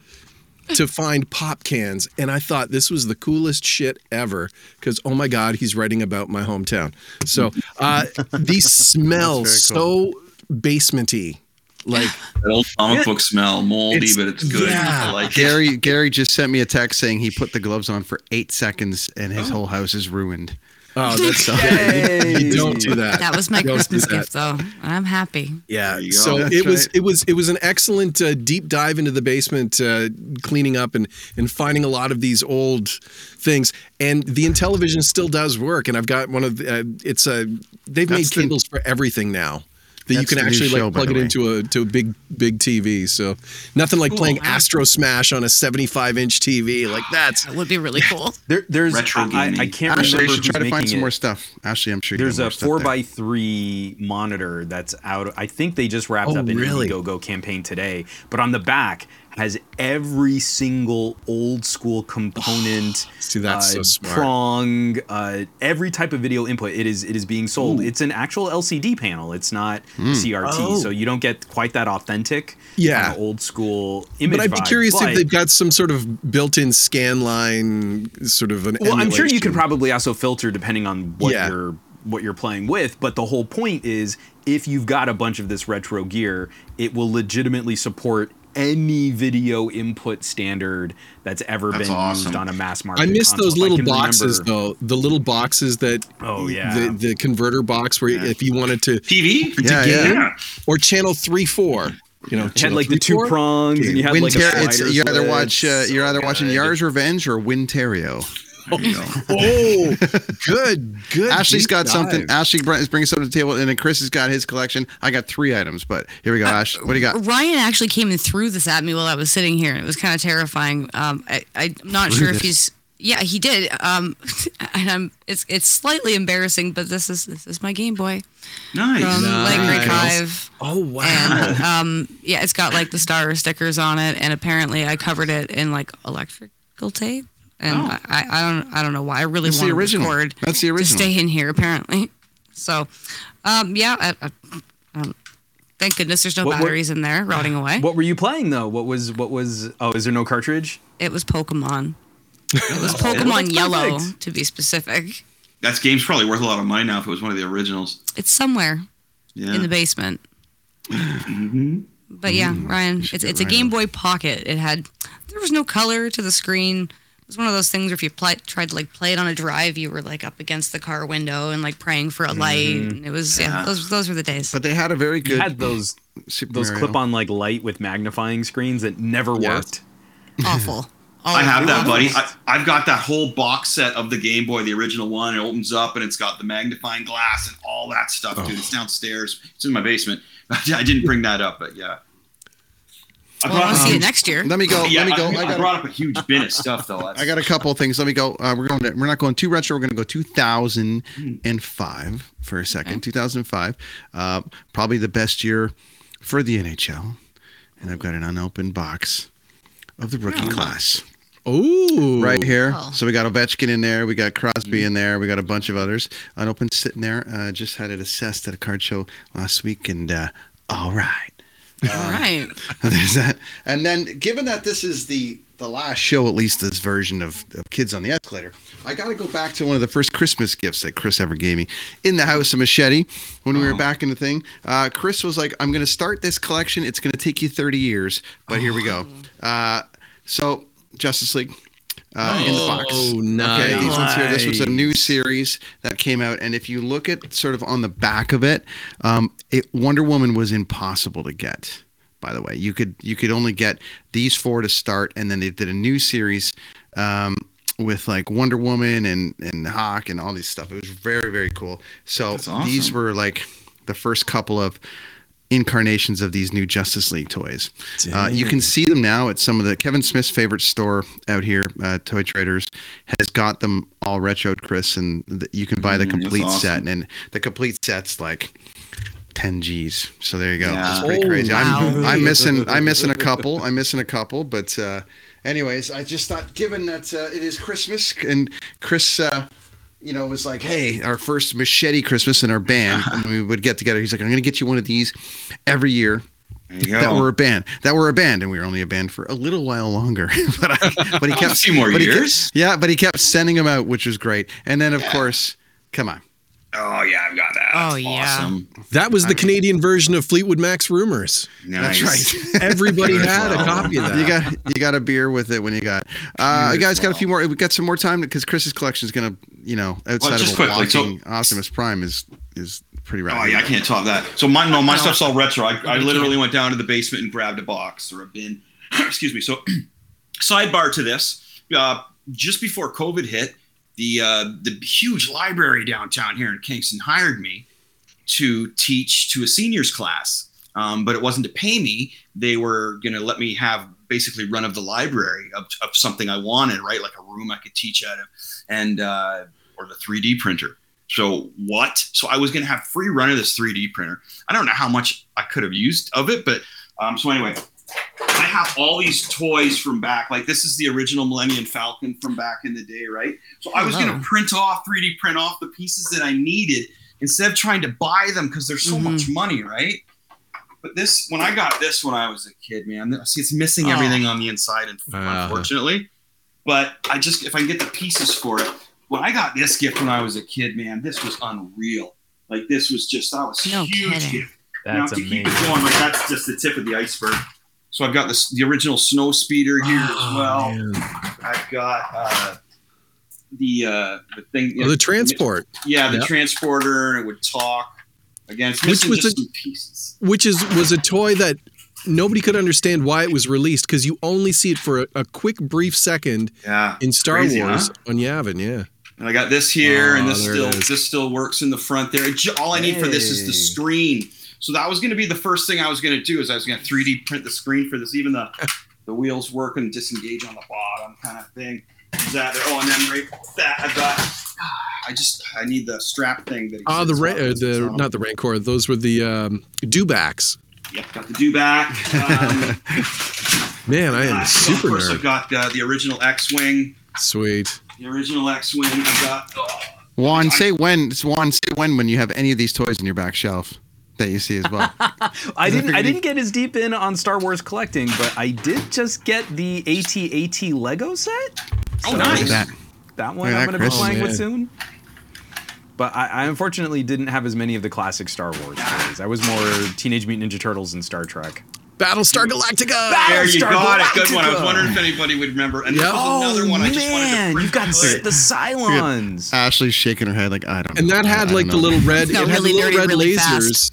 to (laughs) find pop cans, and I thought this was the coolest shit ever because oh my god, he's writing about my hometown. So uh, these (laughs) smell cool. so basementy, like (laughs) That old comic book smell, moldy, It's- but it's good. yeah. I like it. Gary Gary just sent me a text saying he put the gloves on for eight seconds and his Oh. whole house is ruined. oh, that's yeah, you, you don't do that. That was my Don't Christmas gift, though. I'm happy. Yeah. So That's it was right. it was it was an excellent uh, deep dive into the basement, uh, cleaning up and and finding a lot of these old things. And the Intellivision still does work. And I've got one of the, uh, it's a they've made That's the- cables for everything now. That you can actually show, like plug it way. into a to a big big TV. So nothing like playing Astrosmash on a 75 inch TV. Like that's That would be really cool. There, there's Retro I, I gaming. can't Ashley, remember should try to find some it. more stuff. Ashley, I'm sure you There's got more a stuff four there. by three monitor that's out. I think they just wrapped Oh, up an really? Indiegogo campaign today, but on the back has every single old school component. (sighs) See, that's so uh, smart. Prong, uh, every type of video input. It is it is being sold. Ooh. It's an actual LCD panel. It's not CRT, Oh. so you don't get quite that authentic, Yeah. kinda old school image. but I'd be vibe, curious but- if they've got some sort of built-in scan line, sort of an. well, I'm sure you emulation. could probably also filter depending on what Yeah. you're what you're playing with. But the whole point is, if you've got a bunch of this retro gear, it will legitimately support any video input standard that's ever That's been awesome. used on a mass market. I miss console. those little boxes remember- though. The little boxes that Oh, yeah. the, the converter box where if you wanted to TV? to Yeah, game yeah. or channel three four, you know, It had channel like the two 3-4? prongs, and you had Win like a Ter- it's, you either switch. watch uh, you're either So watching. Yars Revenge or Wintario. (laughs) Oh, good, good. Ashley's got dive. something. Ashley br- is bringing something to the table, and then Chris has got his collection. I got three items, but here we go, Ash. What do you got? Ryan actually came and threw this at me while I was sitting here. It was kind of terrifying. Um, I, I'm not Threw sure if he's. Yeah, he did. Um, (laughs) and I'm. It's it's slightly embarrassing, but this is this is my Game Boy Nice. from Lake Creek Hive. Oh wow. And um, yeah, it's got like the star stickers on it, and apparently I covered it in like electrical tape. And Oh. I, I, I don't I don't know why I really want the wanted original. the cord That's the to stay in here apparently. So, um, yeah, I, I, um, thank goodness there's no What- what- batteries in there rotting (sighs) away. What were you playing though? What was what was? Oh, is there no cartridge? It was Pokemon. It was (laughs) Pokemon that's Yellow to be specific. That game's probably worth a lot of money now if it was one of the originals. It's somewhere Yeah. in the basement. (laughs) But yeah, Ryan, it's it's a Ryan Game Boy Pocket. It had there was no color to the screen. It was one of those things where if you play, tried to like play it on a drive, you were like up against the car window and like praying for a mm-hmm. light. And it was yeah, Yeah. those those were the days. But they had a very You good had those Super those clip-on like light with magnifying screens that never Yes. worked. Awful. (laughs) I have that, buddy. I, I've got that whole box set of the Game Boy, the original one. It opens up and it's got the magnifying glass and all that stuff, oh. dude. It's downstairs. It's in my basement. (laughs) I didn't bring that up, but yeah. I Well, I want to see it next year. Let me go. yeah, let me go. I, I I got. brought up a huge bin of stuff though. That's, I got a couple of things. Let me go. Uh, we're going. To, we're not going too retro. We're going to go 2005 for a second. 2005, uh, probably the best year for the NHL, and I've got an unopened box of the rookie class Oh, right here. Oh. So we got Ovechkin in there. We got Crosby in there. We got a bunch of others unopened sitting there. Uh, just had it assessed at a card show last week, and uh, all right. All right. (laughs) There's that. And then, given that this is the the last show, at least this version of, of Kids on the Escalator, I got to go back to one of the first Christmas gifts that Chris ever gave me in the house of Machete when we were back in the thing. Uh, Chris was like, "I'm going to start this collection. It's going to take you 30 years, but here we go." Uh, so, Justice League. Uh, in the box. Oh, Okay, these ones here. This was a new series that came out, and if you look at sort of on the back of it, um, it Wonder Woman was impossible to get. By the way, you could you could only get these four to start, and then they did a new series um, with like Wonder Woman and and Hawk and all these stuff. It was very very cool. So awesome. these were like the first couple of incarnations of these new Justice League toys. Uh, you can see them now at some of the Kevin Smith's favorite store out here, uh, Toy Traders, has got them all retroed, Chris, and th- you can buy the Mm, complete awesome. set, and the complete set's like. 10 G's. So there you go. Yeah. That's pretty Oh, crazy. wow. I'm I'm missing I'm missing a couple. (laughs) I'm missing a couple, but uh anyways, I just thought given that uh, it is Christmas and Chris uh you know, it was like, hey, our first machete Christmas in our band, (laughs) and we would get together. He's like, I'm going to get you one of these every year. That go. were a band. That were a band, and we were only a band for a little while longer. (laughs) but I, but he (laughs) kept a few more he kept- years. yeah, but he kept sending them out, which was great. And then of course, come on, Oh yeah, I've got that. Oh, That's yeah. That was the Canadian version of Fleetwood Mac's Rumors. Nice. that's right. (laughs) Everybody Good had a copy of that. you got you got a beer with it when you got. Uh, Cheers, guys, got a few more. We got some more time because Chris's collection is gonna, you know, outside just of a quickly, so- Optimus Prime is is pretty rad. Oh yeah, I can't top that. So my no, my stuff's all retro. I, I literally went down to the basement and grabbed a box or a bin. (clears throat) Excuse me. So (clears throat) sidebar to this, uh, just before COVID hit, the uh, the huge library downtown here in Kingston hired me to teach to a seniors class. Um, but it wasn't to pay me. They were going to let me have basically run of the library of, of something I wanted, right? Like a room I could teach out of, and uh, or the 3D printer. So what? So I was going to have free run of this 3D printer. I don't know how much I could have used of it, but um, so anyway, I have all these toys from back. Like this is the original Millennium Falcon from back in the day, right? So I was going to print off 3D print off the pieces that I needed instead of trying to buy them because there's so much money, right? But this, when I got this when I was a kid, man, see, it's missing Oh. everything on the inside, and Uh-huh. unfortunately. But I just, if I can get the pieces for it, when I got this gift when I was a kid, man, this was unreal. Like this was just, that was No huge kidding. gift. That's now, to keep it going, like that's just the tip of the iceberg. So I've got this, the original snow speeder here as Oh, well. man. I've got uh, the uh, the thing, Oh, the transport, Yeah, the Yeah. transporter. It would talk. Again, Which was just a- which is was a toy that nobody could understand why it was released because you only see it for a, a quick, brief second Yeah, in Star Crazy, Wars huh? on Yavin. Yeah. And I got this here, and Oh, this still this still works in the front there. All I need for this is the screen. So that was going to be the first thing I was going to do is I was going to 3D print the screen for this. Even the the wheels work and disengage on the bottom kind of thing. Is that there? Oh, and then right that I've got. I just I need the strap thing that. Ah, the exists ra- uh, the not the Rancor. Those were the um, Dewbacks. Yep, got the Dewback. Um, (laughs) Man, I am uh, super Of course, I've got uh, the original X-wing. Sweet. The original X-wing. I've got. oh, Juan, say when. Juan, say when when you have any of these toys in your back shelf that you see as well. (laughs) I didn't. I figured didn't get as deep in on Star Wars collecting, but I did just get the AT-AT Lego set. Oh, nice. That. That one Look at I'm going to be playing Oh, with soon. But I, I unfortunately didn't have as many of the classic Star Wars toys. I was more Teenage Mutant Ninja Turtles and Star Trek. Battlestar Galactica. There you Battlestar got it. Good one. I was wondering if anybody would remember. And Yep. this was another one I just wanted to Oh, man, you've got good. the Cylons. Ashley's shaking her head like I don't. know. And that had like don't the little red. It had really the little red really lasers.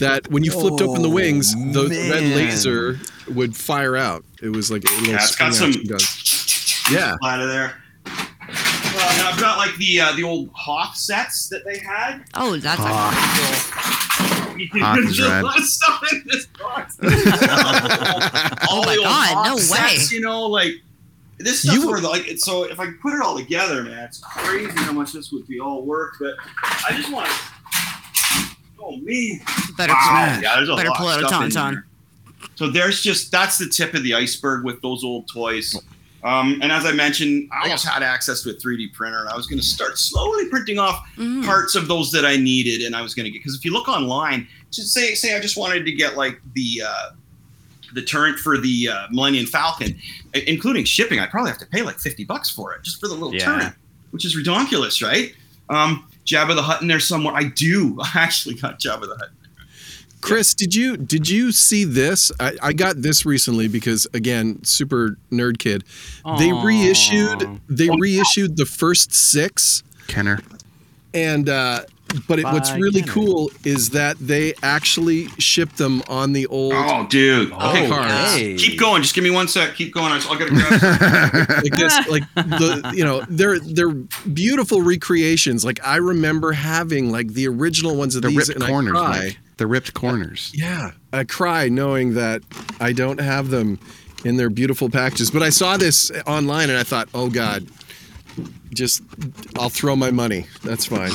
That when you flipped open the wings, the red laser would fire out. It was like a little. Yeah, it's got some- gun. (tsk) Yeah. out of there. Well, and I've got like the uh, the old Hoth sets that they had. Oh, that's actually Hoth (laughs) is There's a rad. lot of stuff in this box. (laughs) all Oh my the old God, Hoth no way. you know, like this stuff You- were like so. If I put it all together, man, it's crazy how much this would be all work. But I just want to. Oh me. better. Wow. Yeah, there's a Better lot pull of out a tauntaun. So there's just that's the tip of the iceberg with those old toys. Um, and as I mentioned, I almost had access to a 3D printer, and I was going to start slowly printing off Mm. parts of those that I needed, and I was going to get because if you look online, just say say I just wanted to get like the uh, the turret for the uh, Millennium Falcon, including shipping, I'd probably have to pay like 50 bucks for it just for the little Yeah. turret, which is ridiculous, right? Um, Jabba the Hutt in there somewhere. I do. (laughs) I actually got Jabba the Hutt. Chris, did you did you see this? I, I got this recently because again, super nerd kid. They reissued they reissued the first six, Kenner. and uh, but it, what's really Kenner. cool is that they actually shipped them on the old. Oh, dude. Okay, Oh, hey. Keep going. Just give me one sec. Keep going. I will get grab. (laughs) like this like the you know they're they're beautiful recreations like i remember having like the original ones of The these ripped and corners, I cry. Mike. The ripped corners. yeah i cry knowing that i don't have them in their beautiful packages but i saw this online and i thought oh god just i'll throw my money that's fine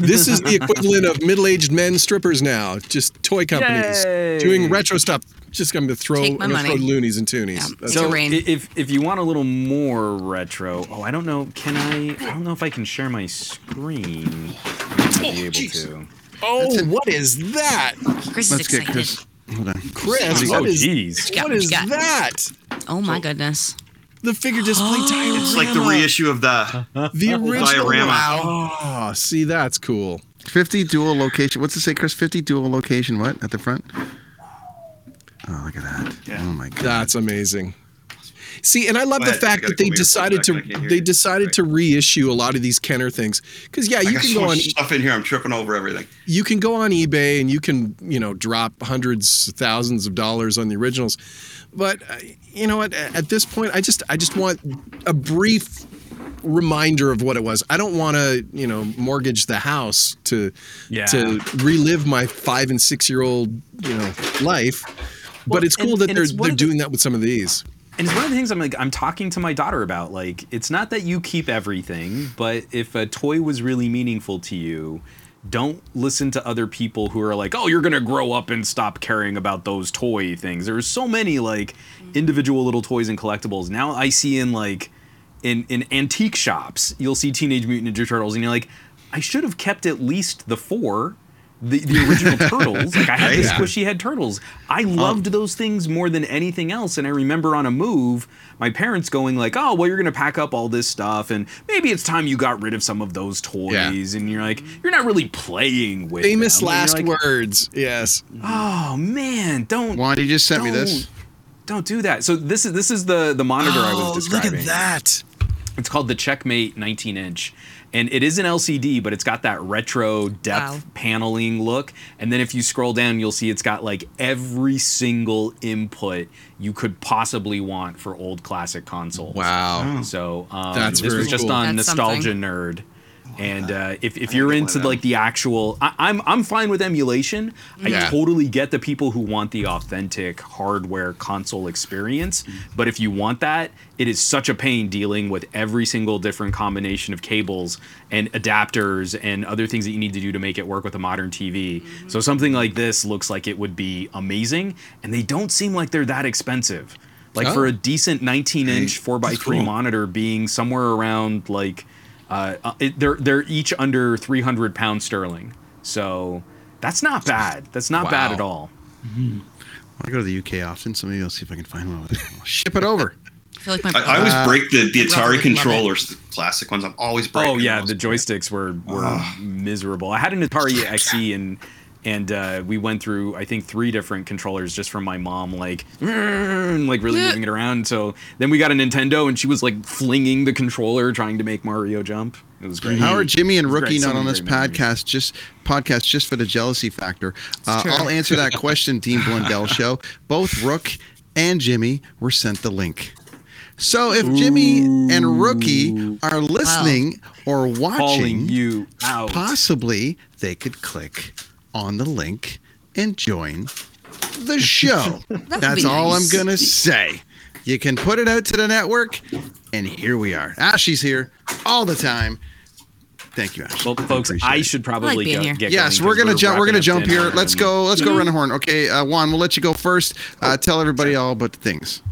this is the equivalent of middle-aged men strippers now just toy companies Yay. doing retro stuff just gonna throw, Take my I'm gonna money. throw loonies and toonies Yeah. That's It's a So rain. if if you want a little more retro, oh I don't know, can I? I don't know if I can share my screen. I might be oh, able jeez. to. oh what is that Chris Let's get. Chris. hold on. Chris, Oh, what is, geez. got- what what is got? that? Oh my goodness. The figure display (gasps) diorama. It's like the reissue of the The (laughs) original. diorama. Wow. Oh, see, that's cool. 50 dual location. What's it say, Chris? 50 dual location. What at the front? Oh, look at that. Oh my god. That's amazing. See, and I love Go the ahead, fact that they come here for a decided to they you. decided to reissue a lot of these Kenner things because yeah, I you got can so go on stuff in here. I'm tripping over everything. you can go on eBay and you can you know drop hundreds thousands of dollars on the originals, but uh, you know what? At this point, I just I just want a brief reminder of what it was. I don't want to you know mortgage the house to Yeah. to relive my five and six year old you know life. Well, but it's cool and- that and they're they're the- doing that with some of these. And it's one of the things I'm like I'm talking to my daughter about. Like, it's not that you keep everything, but if a toy was really meaningful to you, don't listen to other people who are like, "Oh, you're gonna grow up and stop caring about those toy things." There's so many like mm-hmm. individual little toys and collectibles. Now I see in like in in antique shops, you'll see Teenage Mutant Ninja Turtles, and you're like, I should have kept at least the four. The, the original (laughs) turtles, like I had the Yeah. squishy head turtles. I um, loved those things more than anything else. And I remember on a move, my parents going like, "Oh, well, you're gonna pack up all this stuff, and maybe it's time you got rid of some of those toys." And you're like, you're not really playing with Famous them. Last like, words. Yes. Oh man, don't Juan, you just sent me this. Don't do that. So this is this is the the monitor I was describing. Oh, Look at that. It's called the Checkmate 19 inch. And it is an LCD, but it's got that retro depth Wow. paneling look. And then if you scroll down, you'll see it's got like every single input you could possibly want for old classic consoles. Wow. So um, That's this very was just cool. on That's Nostalgia something. Nerd. And uh, if, if you're into like the actual, I, I'm I'm fine with emulation. I totally get the people who want the authentic hardware console experience. Mm. But if you want that, it is such a pain dealing with every single different combination of cables and adapters and other things that you need to do to make it work with a modern TV. Mm-hmm. So something like this looks like it would be amazing, and they don't seem like they're that expensive. Like for Oh. a decent 19 inch 4x3 cool. monitor being somewhere around like uh, uh, it, they're they're each under 300 pounds sterling. So that's not bad. That's not bad at all. I go to the UK often, so maybe I'll see if I can find one. I'll ship it over. I feel like my I, I always Uh, break the, the Atari controllers, the classic ones. I'm always breaking. Oh yeah, the joysticks were were miserable. I had an Atari XE and and uh, we went through I think three different controllers just from my mom like "Mm," like really Yeah. moving it around. So then we got a Nintendo and she was like flinging the controller trying to make Mario jump. It was great. How are Jimmy and Rookie not on this great memories. podcast? Just podcast just for the jealousy factor. Uh. I'll answer that question, Dean Blundell (laughs) show. Both Rook and Jimmy were sent the link. So if Jimmy and Rookie are listening or Calling watching, you out. possibly they could click on the link and join the show. (laughs) That's all nice. I'm gonna say. You can put it out to the network, and here we are. Ashley's here all the time. Thank you, Ashley. Well, folks, Appreciate I it. should I probably like go, get Yes, going we're gonna jump. We're gonna jump here. Let's go. Let's go run a horn. Okay, uh, Juan, we'll let you go first. Uh, tell everybody all about the things.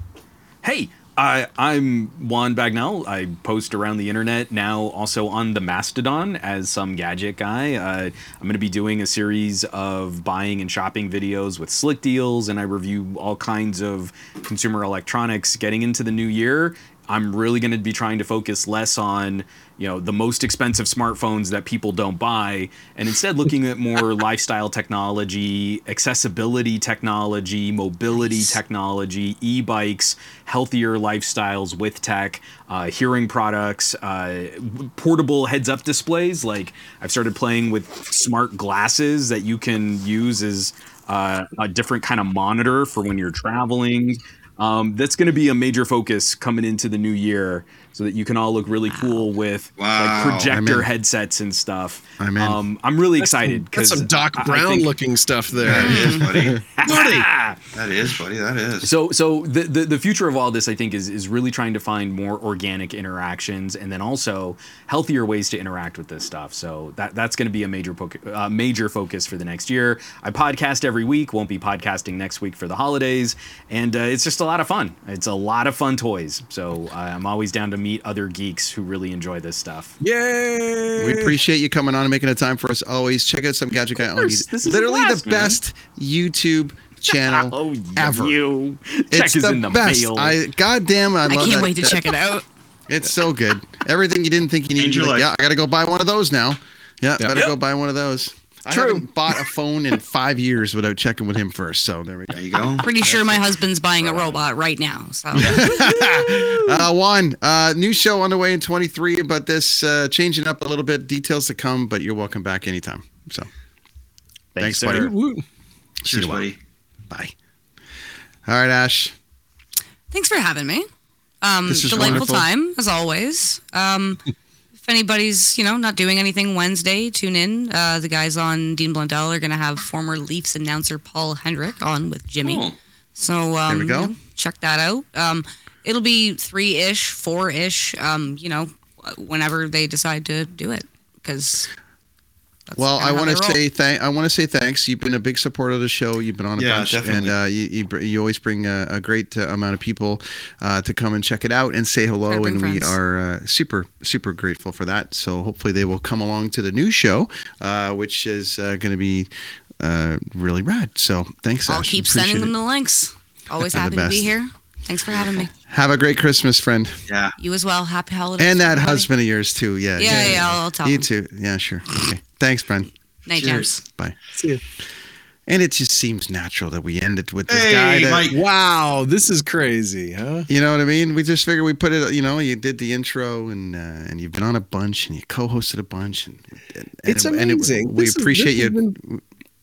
Hey, I, I'm Juan Bagnell. I post around the internet now, also on the Mastodon as some gadget guy. Uh, I'm going to be doing a series of buying and shopping videos with Slickdeals, and I review all kinds of consumer electronics. Getting into the new year, I'm really going to be trying to focus less on you know the most expensive smartphones that people don't buy and instead looking at more (laughs) lifestyle technology accessibility technology mobility technology e-bikes healthier lifestyles with tech uh, hearing products uh, portable heads-up displays. Like i've started playing with smart glasses that you can use as uh, a different kind of monitor for when you're traveling um, that's going to be a major focus coming into the new year so that you can all look really cool with Wow. like projector headsets and stuff. I'm in. Um, I'm really excited That's because some Doc Brown looking stuff there. (laughs) That is, buddy. Buddy. (laughs) That is, buddy. That is. So, so the, the the future of all this, I think, is is really trying to find more organic interactions, and then also healthier ways to interact with this stuff. So that that's going to be a major po- uh, major focus for the next year. I podcast every week. Won't be podcasting next week for the holidays, and uh, it's just a lot of fun. It's a lot of fun toys. So uh, I'm always down to meet other geeks who really enjoy this stuff. Yay! We appreciate you coming on and making a time for us always. Check out some Gadget Guy on YouTube. this is Literally blast, the man. best YouTube channel (laughs) Oh, ever. You. It's Check is the in the best. mail. I goddamn, I I love I can't that- wait to that- check it out. It's so good. Everything you didn't think you needed. Like, yeah, I got to go buy one of those now. Yeah, better Yep. go buy one of those. I True. haven't bought a phone in five years without checking with him first. So there we go. There you go. Pretty sure my husband's buying a robot right now. So (laughs) Uh, Juan, uh, new show on the way in 23, but this uh, changing up a little bit. Details to come, but you're welcome back anytime. So thanks, sir. buddy. Woot, woot. See you Cheers, buddy. Bye. All right, Ash. thanks for having me. Um, This is delightful wonderful. time as always. Um, if anybody's you know not doing anything Wednesday, tune in. Uh, the guys on Dean Blundell are going to have former Leafs announcer Paul Hendrick on with Jimmy. Oh. So um, There we go. you know, check that out. Um, it'll be three ish, four ish. Um, you know, whenever they decide to do it, because. Well, I want to say thank. I want to say thanks. You've been a big supporter of the show. You've been on a Yeah, bunch, definitely. and uh, you, you br- you always bring a, a great uh, amount of people uh, to come and check it out and say hello. Gotta bring And we are uh, super super grateful for that. So hopefully they will come along to the new show, uh, which is uh, going to be uh, really rad. So thanks. I'll Ash. keep Appreciate sending them the links. Always You're the happy to be here. Thanks for having me. Have a great Christmas, friend, Yeah. You as well. Happy holidays. and that husband of yours too. Yeah, Yeah, yeah, I'll, I'll tell You them. too. Yeah, sure. Okay. Thanks, friend. Night, Cheers. gents. Bye. See ya. And it just seems natural that we end it with this Hey, guy. That, Mike. Wow, this is crazy, huh? You know what I mean? We just figured we put it. You know, you did the intro, and uh, and you've been on a bunch, and you co-hosted a bunch, and, and It's and it- amazing. we This is- appreciate this has you.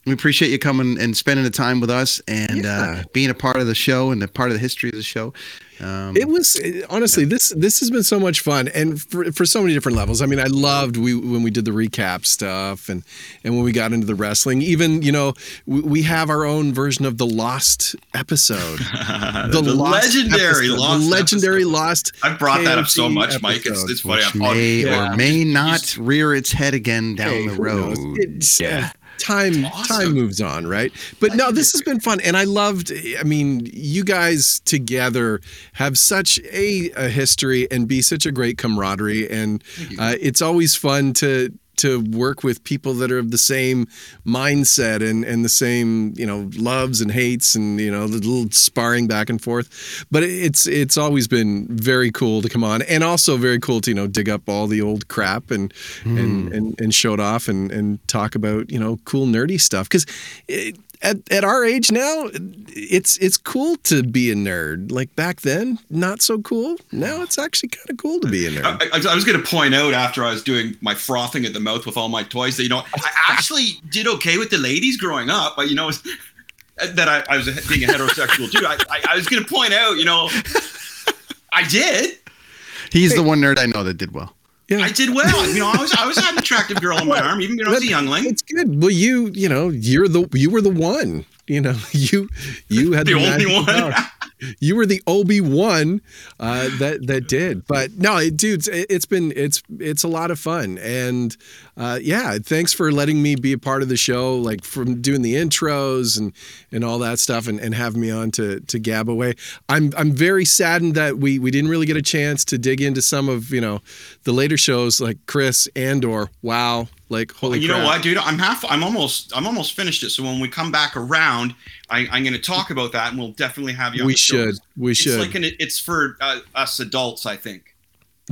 We appreciate you coming and spending the time with us, and Yeah. uh, being a part of the show and a part of the history of the show. Um, It was eh, honestly this this has been so much fun and for, for so many different levels. I mean, I loved we when we did the recap stuff and and when we got into the wrestling. Even you know we, we have our own version of the Lost episode, (laughs) The lost legendary episode, Lost the legendary episode. Lost. I've brought that up so KOT much, Mike. It's, episode. it's funny. which may yeah. or may not rear its head again down Hey, the who knows? road. It's, Yeah. Time Awesome. time moves on, right? But no, this has been fun, and I loved. I mean, you guys together have such a, a history and be such a great camaraderie, and uh, it's always fun to to work with people that are of the same mindset and and the same you know loves and hates and you know the little sparring back and forth. But it's it's always been very cool to come on and also very cool to you know dig up all the old crap and and, hmm. and and show it off and and talk about you know cool nerdy stuff. Because at, at our age now it's it's cool to be a nerd. Like back then not so cool. Now it's actually kind of cool to be a nerd. I, I- I was going to point out after I was doing my frothing at the mouth with all my toys that you know I actually did okay with the ladies growing up, but you know (laughs) that I, I was a, being a heterosexual dude. I, I, I was going to point out, you know, I did, He's the one nerd I know that did well. Yeah I did well. You know, I was I was an attractive girl on my arm, even when I was a youngling. It's good. Well, you you know you're the you were the one. You know (laughs) you you had The the, only one. You were the Obi one uh, that that did. But no, it, dudes, it, it's been it's it's a lot of fun. And uh, yeah, thanks for letting me be a part of the show, like from doing the intros and and all that stuff, and, and having me on to to gab away. I'm I'm very saddened that we we didn't really get a chance to dig into some of you know the later shows like Chris Andor. Wow, like holy you crap. know what, dude? I'm half. I'm almost. I'm almost finished it. So when we come back around, I, I'm going to talk about that, and we'll definitely have you. On We show. should. We it's should. like an. It's for uh, us adults, I think.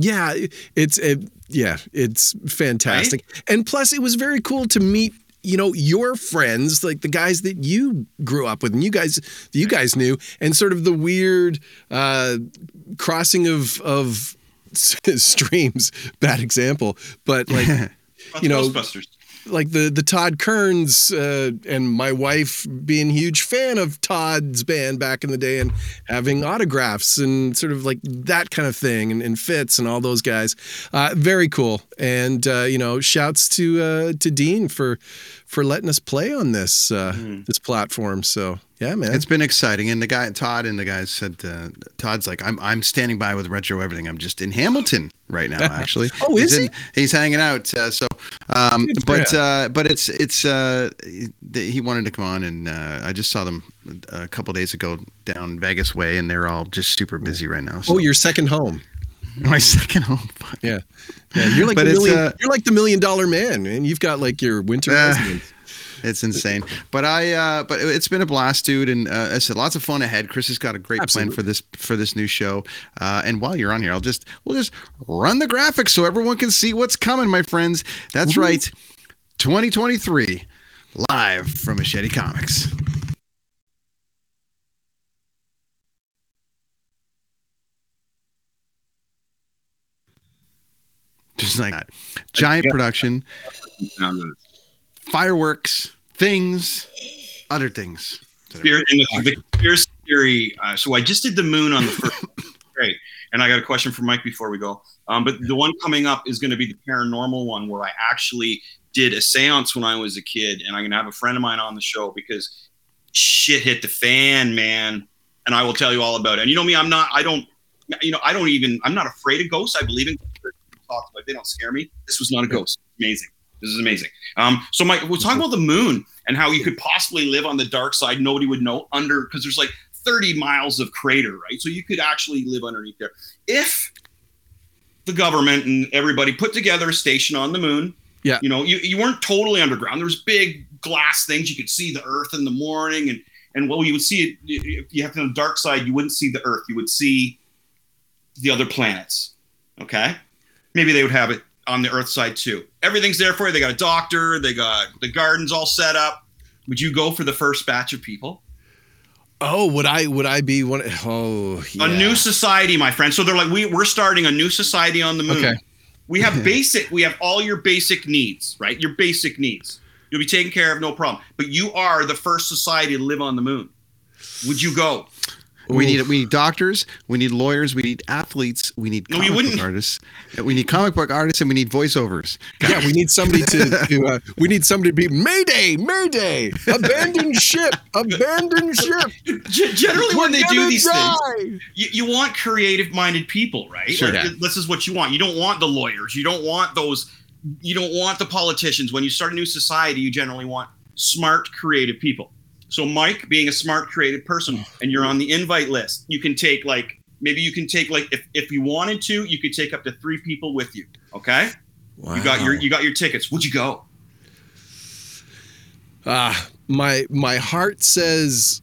Yeah, it's it, yeah, it's fantastic. Right? And plus it was very cool to meet, you know, your friends, like the guys that you grew up with and you guys you guys knew and sort of the weird uh crossing of of (laughs) streams, bad example, but like (laughs) you know, like the the Todd Kerns uh, and my wife being huge fan of Todd's band back in the day and having autographs and sort of like that kind of thing and, and Fitz and all those guys. Uh, very cool. And uh, you know, shouts to uh, to Dean for for letting us play on this uh, this platform. So yeah, man. It's been exciting, and the guy Todd and the guys said uh, Todd's like I'm I'm standing by with retro everything. I'm just in Hamilton right now, (laughs) actually. Oh, is he's in- He's hanging out. Uh, so, um, but uh, but it's it's uh, he he wanted to come on, and uh, I just saw them a couple days ago down Vegas way, and they're all just super busy right now. So. oh, your second home. (laughs) my second home. Yeah. Yeah, you're like But the million, uh, you're like the million dollar man, man. You've got like your winter (laughs) residence. It's insane. But I, uh, but it's been a blast, dude. And uh, I said lots of fun ahead. Chris has got a great Absolutely. plan for this for this new show. Uh, and while you're on here, I'll just we'll just run the graphics so everyone can see what's coming, my friends. That's right, 2023, live from Machete Comics. Just like that. Giant production, fireworks, things, other things. Spirit the conspiracy theory. Uh, so I just did the moon on the first. (laughs) great. And I got a question for Mike before we go. Um, but the one coming up is going to be the paranormal one where I actually did a seance when I was a kid. And I'm going to have a friend of mine on the show because shit hit the fan, man. And I will tell you all about it. And you know me, I'm not, I don't, you know, I don't even, I'm not afraid of ghosts. I believe in ghosts. They don't scare me. This was not a ghost. Amazing. This is amazing. Um, so, Mike, we're talking about the moon and how you could possibly live on the dark side. Nobody would know under because there's like 30 miles of crater, right? So you could actually live underneath there. If the government and everybody put together a station on the moon, Yeah. you know, you, you weren't totally underground. There was big glass things. You could see the Earth in the morning, and and well, you would see it. If you have to on the dark side, you wouldn't see the Earth. You would see the other planets. Okay, maybe they would have it on the Earth side too. Everything's there for you. They got a doctor. They got the gardens all set up. Would you go for the first batch of people? Oh, would I would I be one? Oh, yeah. A new society, my friend. So they're like, we, we're starting a new society on the moon. Okay. We have (laughs) basic, we have all your basic needs, right? Your basic needs. You'll be taken care of, no problem. But you are the first society to live on the moon. Would you go? We need we need doctors, we need lawyers, we need athletes, we need No, comic book artists, we need comic book artists, and we need voiceovers. Yeah, we need somebody to. to uh, we need somebody to be Mayday, Mayday, abandoned (laughs) ship, abandoned ship. G- generally, when We're they do these die. things, you, you want creative minded people, right? Sure. Like, This is what you want. You don't want the lawyers. You don't want those. You don't want the politicians. When you start a new society, you generally want smart, creative people. So, Mike, being a smart, creative person, and you're on the invite list, you can take like maybe you can take like if if you wanted to, you could take up to three people with you. Okay. You got your you got your tickets. Would you go? Ah, my my heart says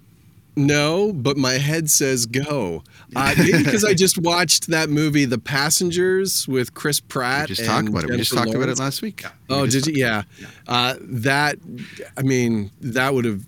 no, but my head says go. Uh, maybe (laughs) because I just watched that movie, The Passengers, with Chris Pratt. We just and talked about it. We just Jennifer talked about it last week. We Oh, did you? Yeah. Uh, that, I mean, that would have.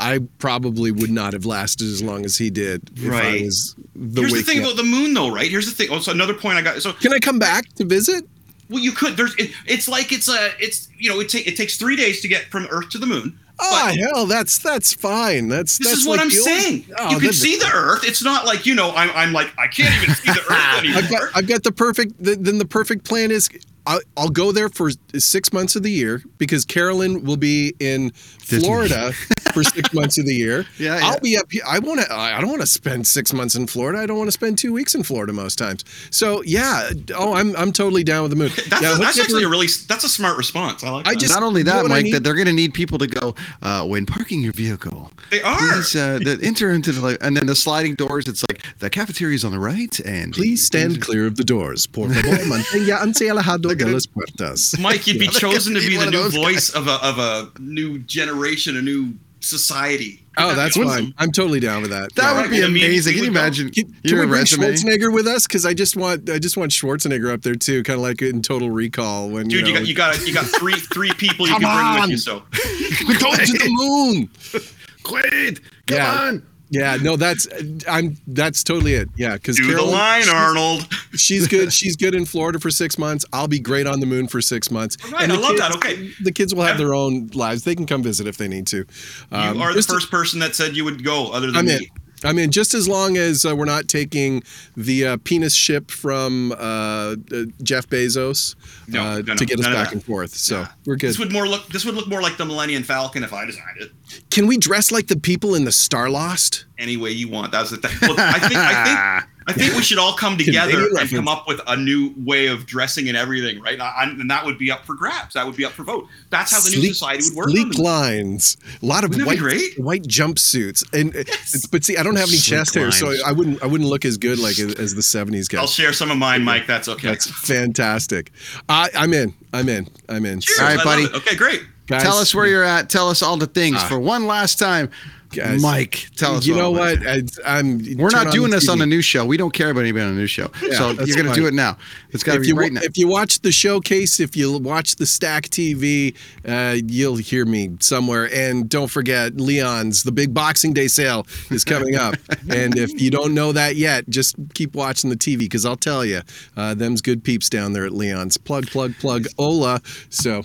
I probably would not have lasted as long as he did if I Right. was the Here's the thing up. about the moon, though, right? Here's the thing. Oh, also, another point I got. So Can I come back to visit? Well, you could. There's. It, it's like it's a. It's you know. It take. It takes three days to get from Earth to the moon. Oh hell, that's that's fine. That's This that's is what like I'm the old- saying. Oh, you can see the Earth. It's not like you know. I'm. I'm like I can't even see the Earth (laughs) anymore. I've got I've got the perfect. th- Then the perfect plan is. I'll, I'll go there for six months of the year because Carolyn will be in Florida for six (laughs) months of the year. Yeah, yeah. I'll be up here. I want to. I don't want to spend six months in Florida. I don't want to spend two weeks in Florida most times. So yeah. Oh, I'm I'm totally down with the move. That's, yeah, a, that's me up actually a really. That's a smart response. I like. I just- Not only you know that, I Mike, that they're going to need people to go uh, when parking your vehicle. They are. Please, uh, the, enter into the and then the sliding doors. It's like the cafeteria is on the right, and Please stand clear of the doors. Por favor, mantenga ante alejado (laughs) de las puertas. Mike, you'd be Yeah, chosen to be the new voice of a of a new generation, a new society. Oh, that that's be fine. I'm totally down with that. that Yeah. would be amazing. Can you imagine Can, can we bring resume? Schwarzenegger with us? Because I just want I just want Schwarzenegger up there too, kind of like in Total Recall when Dude, you, you, know, got you got you got (laughs) three three people you Come can bring with you. So (laughs) we're going to the moon. (laughs) Quaid, come Yeah. on. Yeah, no, that's I'm that's totally it. Yeah, because do the line, Arnold. She's good. (laughs) She's good in Florida for six months. I'll be great on the moon for six months. Right, the I love kids, that. Okay. the kids will have their own lives. They can come visit if they need to. Um, you are the first person that said you would go, other than I'm me. in. I'm in. Just as long as uh, we're not taking the uh, penis ship from uh, uh, Jeff Bezos No, uh, no, no, to get us back and forth. So Yeah. we're good. This would more look. This would look more like the Millennium Falcon if I designed it. Can we dress like the people in the Starlost? Any way you want. That's the thing. I think. I think. (laughs) I think we should all come together and reference. come up with a new way of dressing and everything, right? And, I- and that would be up for grabs. That would be up for vote. That's how the new society would work. Sleek lines, a lot of white great? white jumpsuits, and uh, but see, I don't have any Sleek chest hair, so. I wouldn't I wouldn't look as good like as, as the '70s I'll share some of mine, Mike. That's okay. That's fantastic. I, I'm in. I'm in. I'm in. Cheers. All right, buddy. Okay, great. Guys- tell us where you're at. Tell us all the things Ah. for one last time. Guys, Mike, tell us. You know what? I, am We're not doing this on the new show. We don't care about anybody on the new show. Yeah, so you're going to do it now. It's got to if be you, right now. If you watch the showcase, if you watch the Stack TV, uh, you'll hear me somewhere. And don't forget, Leon's the big Boxing Day sale is coming up. (laughs) and if you don't know that yet, just keep watching the TV because I'll tell you, uh, them's good peeps down there at Leon's. Plug, plug, plug. Ola. So,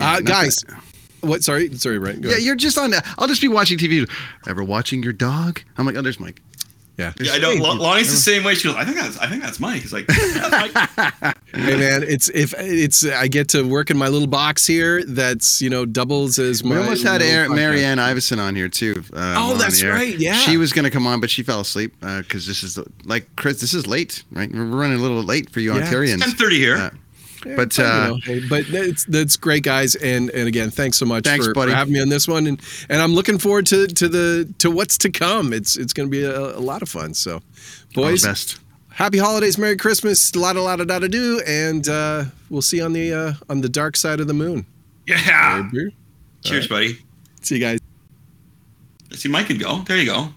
uh, not guys. What? Sorry, sorry, right? yeah, you're just on. I'll just be watching TV. Ever watching your dog? I'm like, oh, there's Mike. Yeah. Yeah, I know. Lon- Lonnie's the same way. She goes, I think that's, I think that's Mike. It's like, (laughs) hey man, it's if it's I get to work in my little box here. That's you know doubles as my. We almost had Aaron. Marianne Iverson on here too. Uh, Oh, that's the right, yeah. she was going to come on, but she fell asleep because this is like Chris. This is late, right? We're running a little late for you Yeah, Ontarians. ten thirty here. Uh, Yeah, but you uh, know, but that's that's great, guys, and and again, thanks so much Thanks, for, buddy. for having me on this one, and and I'm looking forward to to the to what's to come. It's it's going to be a, a lot of fun. So, boys, best. happy holidays, Merry Christmas, la da la da da da do, and uh, we'll see you on the uh, on the dark side of the moon. Yeah. Baby. Cheers, buddy. See you guys. See, Mike can go. There you go.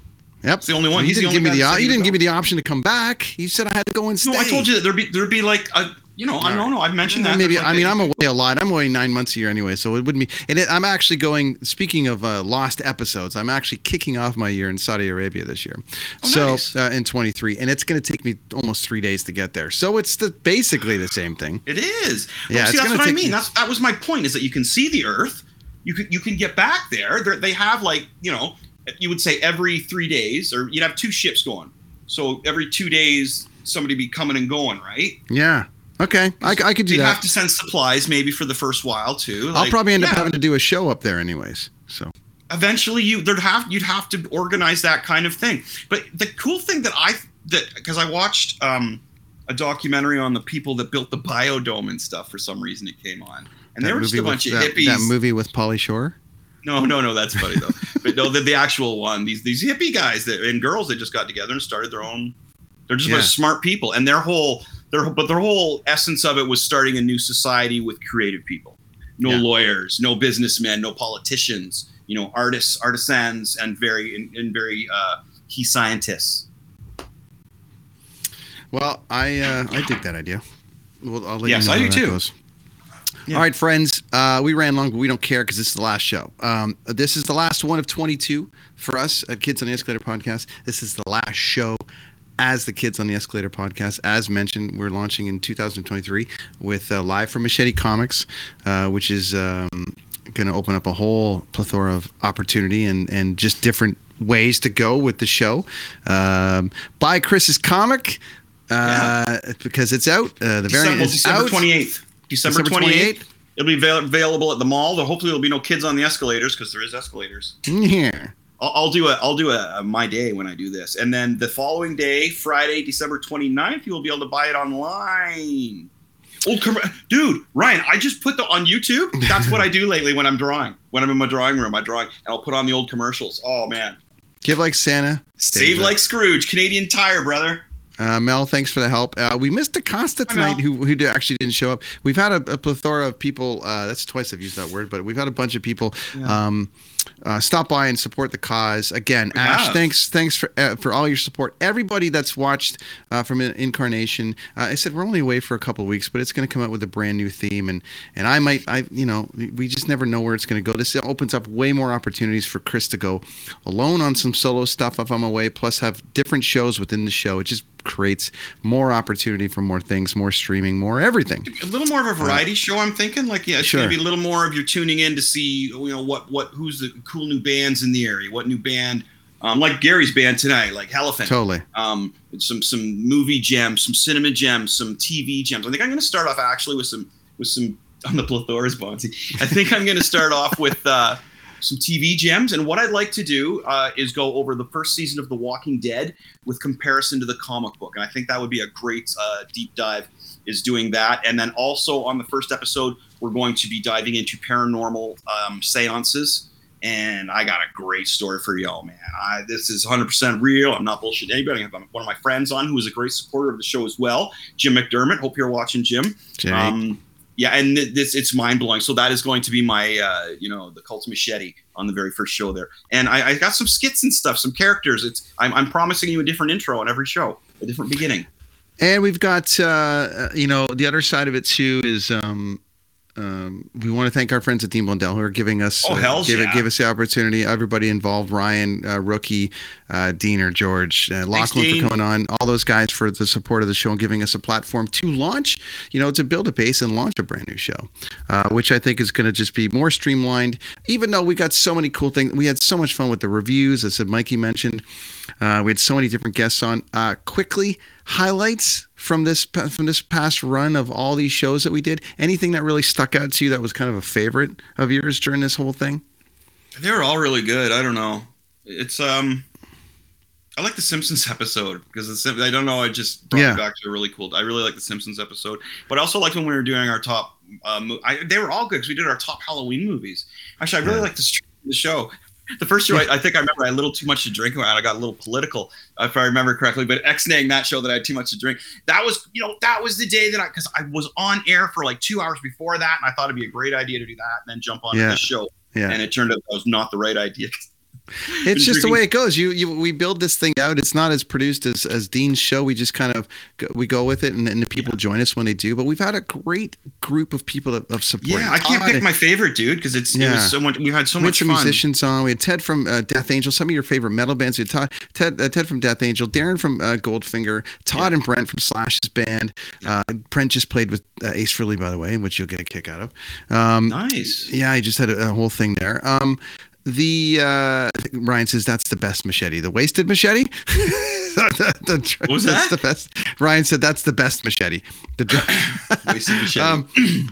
Yep. It's the only one. You He's the didn't only give me the. that You he didn't would give me the option to come back. You said I had to go and stay. No, I told you that there'd be there'd be like a you know I don't know I've mentioned that Maybe There's I mean I'm away a lot. I'm away nine months a year anyway, so it wouldn't be. And it, I'm actually going. Speaking of uh, lost episodes, I'm actually kicking off my year in Saudi Arabia this year. Oh, so nice. uh, in 23, and it's going to take me almost three days to get there. So it's the basically the same thing. It is. Yeah, see, that's what I mean. That's that was my point. Is that you can see the Earth. You can you can get back there. They're, they have like you know you would say every three days, or you'd have two ships going. So every two days, somebody be coming and going, right? Yeah. Okay. I, I could do that. You'd that. have to send supplies maybe for the first while too. I'll probably end up having to do a show up there anyways. So eventually you there'd have you'd have to organize that kind of thing but the cool thing that i that because i watched um a documentary on the people that built the biodome and stuff for some reason it came on and they That were just a bunch with- of hippies That movie with Pauly Shore. no no no that's funny though but no the, the actual one these these hippie guys that and girls that just got together and started their own they're just a bunch of Yeah. smart people and their whole their but their whole essence of it was starting a new society with creative people no Yeah. lawyers no businessmen no politicians you know artists artisans and very and, and very uh key scientists Well, I uh, I dig that idea. Well, I'll let Yes, you know I do too. goes. Yeah. All right, friends. Uh, we ran long, but we don't care because this is the last show. Um, this is the last one of 22 for us at Kids on the Escalator podcast. This is the last show as the Kids on the Escalator podcast. As mentioned, we're launching in 2023 with uh, live from Machete Comics, uh, which is um, going to open up a whole plethora of opportunity and and just different ways to go with the show. Um, buy Chris's comic. Uh, because it's out. Uh, the variant December, December out. 28th December, December 28th 28th? it'll be available at the mall Though hopefully there'll be no kids on the escalators because there is escalators Yeah. I'll, I'll do a I'll do a, a my day when I do this, and then the following day, Friday, December 29th, you will be able to buy it online. Old com- dude, Ryan, I just put the on YouTube. That's what I do lately when I'm drawing. When I'm in my drawing room, I draw, and I'll put on the old commercials. Oh man, Give like Santa. save like Scrooge, Canadian Tire, brother. Uh, Mel, thanks for the help. Uh, we missed Acosta tonight, who who actually didn't show up. We've had a, a plethora of people. Uh, that's twice I've used that word, but we've had a bunch of people um, uh, stop by and support the cause. Again, We Ash, have. thanks thanks for uh, for all your support. Everybody that's watched uh, from Incarnation. Uh, I said we're only away for a couple of weeks, but it's going to come out with a brand new theme, and and I might I you know we just never know where it's going to go. This opens up way more opportunities for Chris to go alone on some solo stuff if I'm away, plus have different shows within the show. It just creates more opportunity for more things, more streaming, more everything. A little more of a variety show, I'm thinking. Like, yeah, it's Sure. gonna be a little more of you're tuning in to see, you know, what what who's the cool new bands in the area, what new band, um, like Gary's band tonight, like Elephant. Totally. Um, some some movie gems, some cinema gems, some TV gems. I think I'm gonna start off actually with some with some on the plethores, Bonzi. I think I'm gonna start off with uh, some TV gems. And what I'd like to do uh, is go over the first season of The Walking Dead with comparison to the comic book. And I think that would be a great uh, deep dive, is doing that. And then also on the first episode, we're going to be diving into paranormal um, seances. And I got a great story for y'all, man. I, this is 100% real. I'm not bullshitting anybody. I have one of my friends on who is a great supporter of the show as well, Jim McDermott. Hope you're watching, Jim. Jimmy. Um, yeah, and th- this it's mind blowing. So that is going to be my uh, you know the cult machete on the very first show there, and I, I got some skits and stuff, some characters. It's I'm, I'm promising you a different intro on every show, a different beginning. And we've got, uh, you know, the other side of it too is um, um, we want to thank our friends at Dean Blundell who are giving us, Oh, uh, give, yeah. give us the opportunity. Everybody involved, Ryan, uh, Rookie, uh, Dean or George, uh, Lachlan Dean. for coming on, all those guys for the support of the show and giving us a platform to launch, you know, to build a base and launch a brand new show, uh, which I think is going to just be more streamlined. Even though we got so many cool things, we had so much fun with the reviews, as Mikey mentioned. Uh, we had so many different guests on. Uh, quickly, highlights from this from this past run of all these shows that we did. Anything that really stuck out to you that was kind of a favorite of yours during this whole thing? They were all really good. I don't know. It's um, I like the Simpsons (laughs) episode because the I don't know. I just brought Yeah. me back to a really cool. I really like the Simpsons episode, but I also liked when we were doing our top. Mo- I, they were all good because we did our top Halloween movies. Actually, I really Yeah. like the, the show. The first year, I, I think I remember I had a little too much to drink, and I got a little political, uh, if I remember correctly. But X-naying that show that I had too much to drink. That was, you know, that was the day that I, because I was on air for like two hours before that, and I thought it'd be a great idea to do that, and then jump on Yeah. this show. Yeah. And it turned out that was not the right idea. It's just the way it goes. You, you we build this thing out. It's not as produced as, as Dean's show. We just kind of go, we go with it, and, and the people join us when they do. But we've had a great group of people of, of support. Yeah, I can't Todd- pick my favorite dude because it's it Yeah. was so much. We had so we had much fun. musicians on. We had Ted from uh, Death Angel. Some of your favorite metal bands. We had Todd, Ted, uh, Ted from Death Angel, Darren from uh, Goldfinger, Todd and Brent from Slash's band. Uh, Brent just played with uh, Ace Frehley, by the way, which you'll get a kick out of. Um, nice. Yeah, I just had a, a whole thing there. Um, the uh, Ryan says that's the best machete. The wasted machete. (laughs) (laughs) The- the- What was that's that? the best. Ryan said that's the best machete. The (laughs) (laughs) machete. um,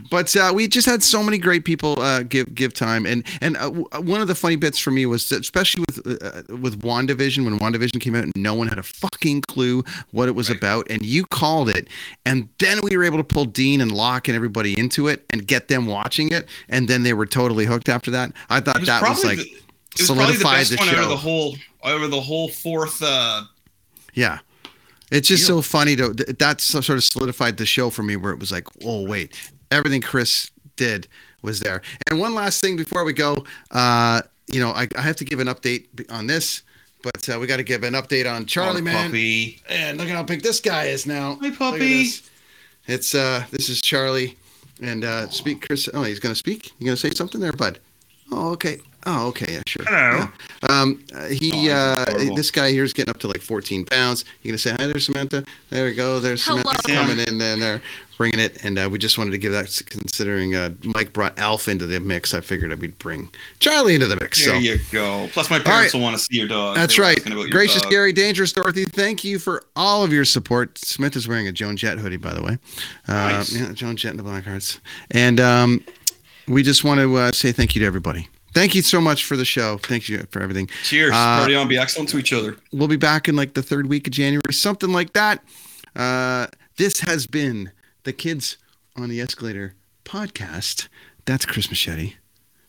but uh, we just had so many great people uh, give give time, and and uh, w- one of the funny bits for me was that especially with uh, with Wandavision when Wandavision came out, no one had a fucking clue what it was about, and you called it, and then we were able to pull Dean and Locke and everybody into it and get them watching it, and then they were totally hooked after that. I thought was that was like the- it was probably the solidified best the one out of the whole over the whole fourth. Uh, Yeah. It's just so funny to th- that sort of solidified the show for me where it was like, oh wait, everything Chris did was there. And one last thing before we go, uh, you know, I, I have to give an update on this, but uh, we got to give an update on Charlie oh, Man. puppy. And look at how big this guy is now. Hi, puppy. this. It's uh, this is Charlie, and uh, speak Chris. Oh, he's gonna speak. You gonna say something there, bud? Oh, okay. Oh, okay. Yeah, sure. Hello. Yeah. Um, uh, he, Oh, uh, adorable. this guy here is getting up to like 14 pounds. You're gonna say hi there, Samantha? There we go. There's Samantha Hello. coming in and they're bringing it. And uh, we just wanted to give that, considering uh, Mike brought Alf into the mix. I figured we'd bring Charlie into the mix. There so you go. Plus, my parents right. will want to see your dog. that's They right. asking about your Gracious dog. Gary, dangerous Dorothy. Thank you for all of your support. Smith is wearing a Joan Jett hoodie, by the way. Uh, Nice. Yeah, Joan Jett and the Blackhearts. And um, we just want to uh, say thank you to everybody. Thank you so much for the show. Thank you for everything. Cheers. Uh, Party on. Be excellent to each other. We'll be back in like the third week of January, something like that. Uh, this has been the Kids on the Escalator podcast. That's Chris Machete.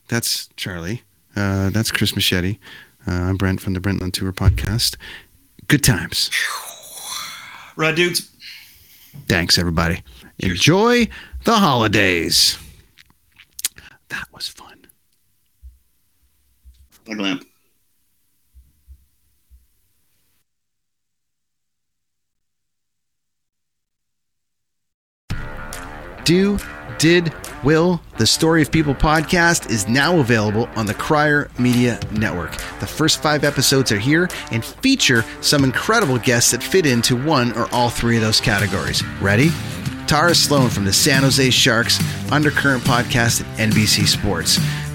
That's Charlie. Uh, that's Chris Machete. Uh, I'm Brent from the Brentland Tour podcast. Good times. Right, dudes. Thanks, everybody. Enjoy the holidays. That was fun. Like lamp. Do, Did, Will, the Story of People podcast is now available on the Crier Media Network. The first five episodes are here and feature some incredible guests that fit into one or all three of those categories. Ready? Tara Sloan from the San Jose Sharks Undercurrent podcast at NBC Sports.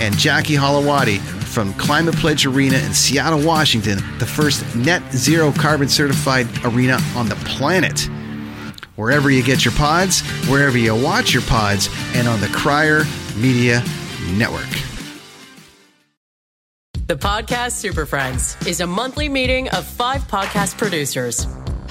And Jackie Holowati from Climate Pledge Arena in Seattle, Washington, the first net zero carbon certified arena on the planet. Wherever you get your pods, wherever you watch your pods, and on the Crier Media Network. The Podcast Super Friends is a monthly meeting of five podcast producers.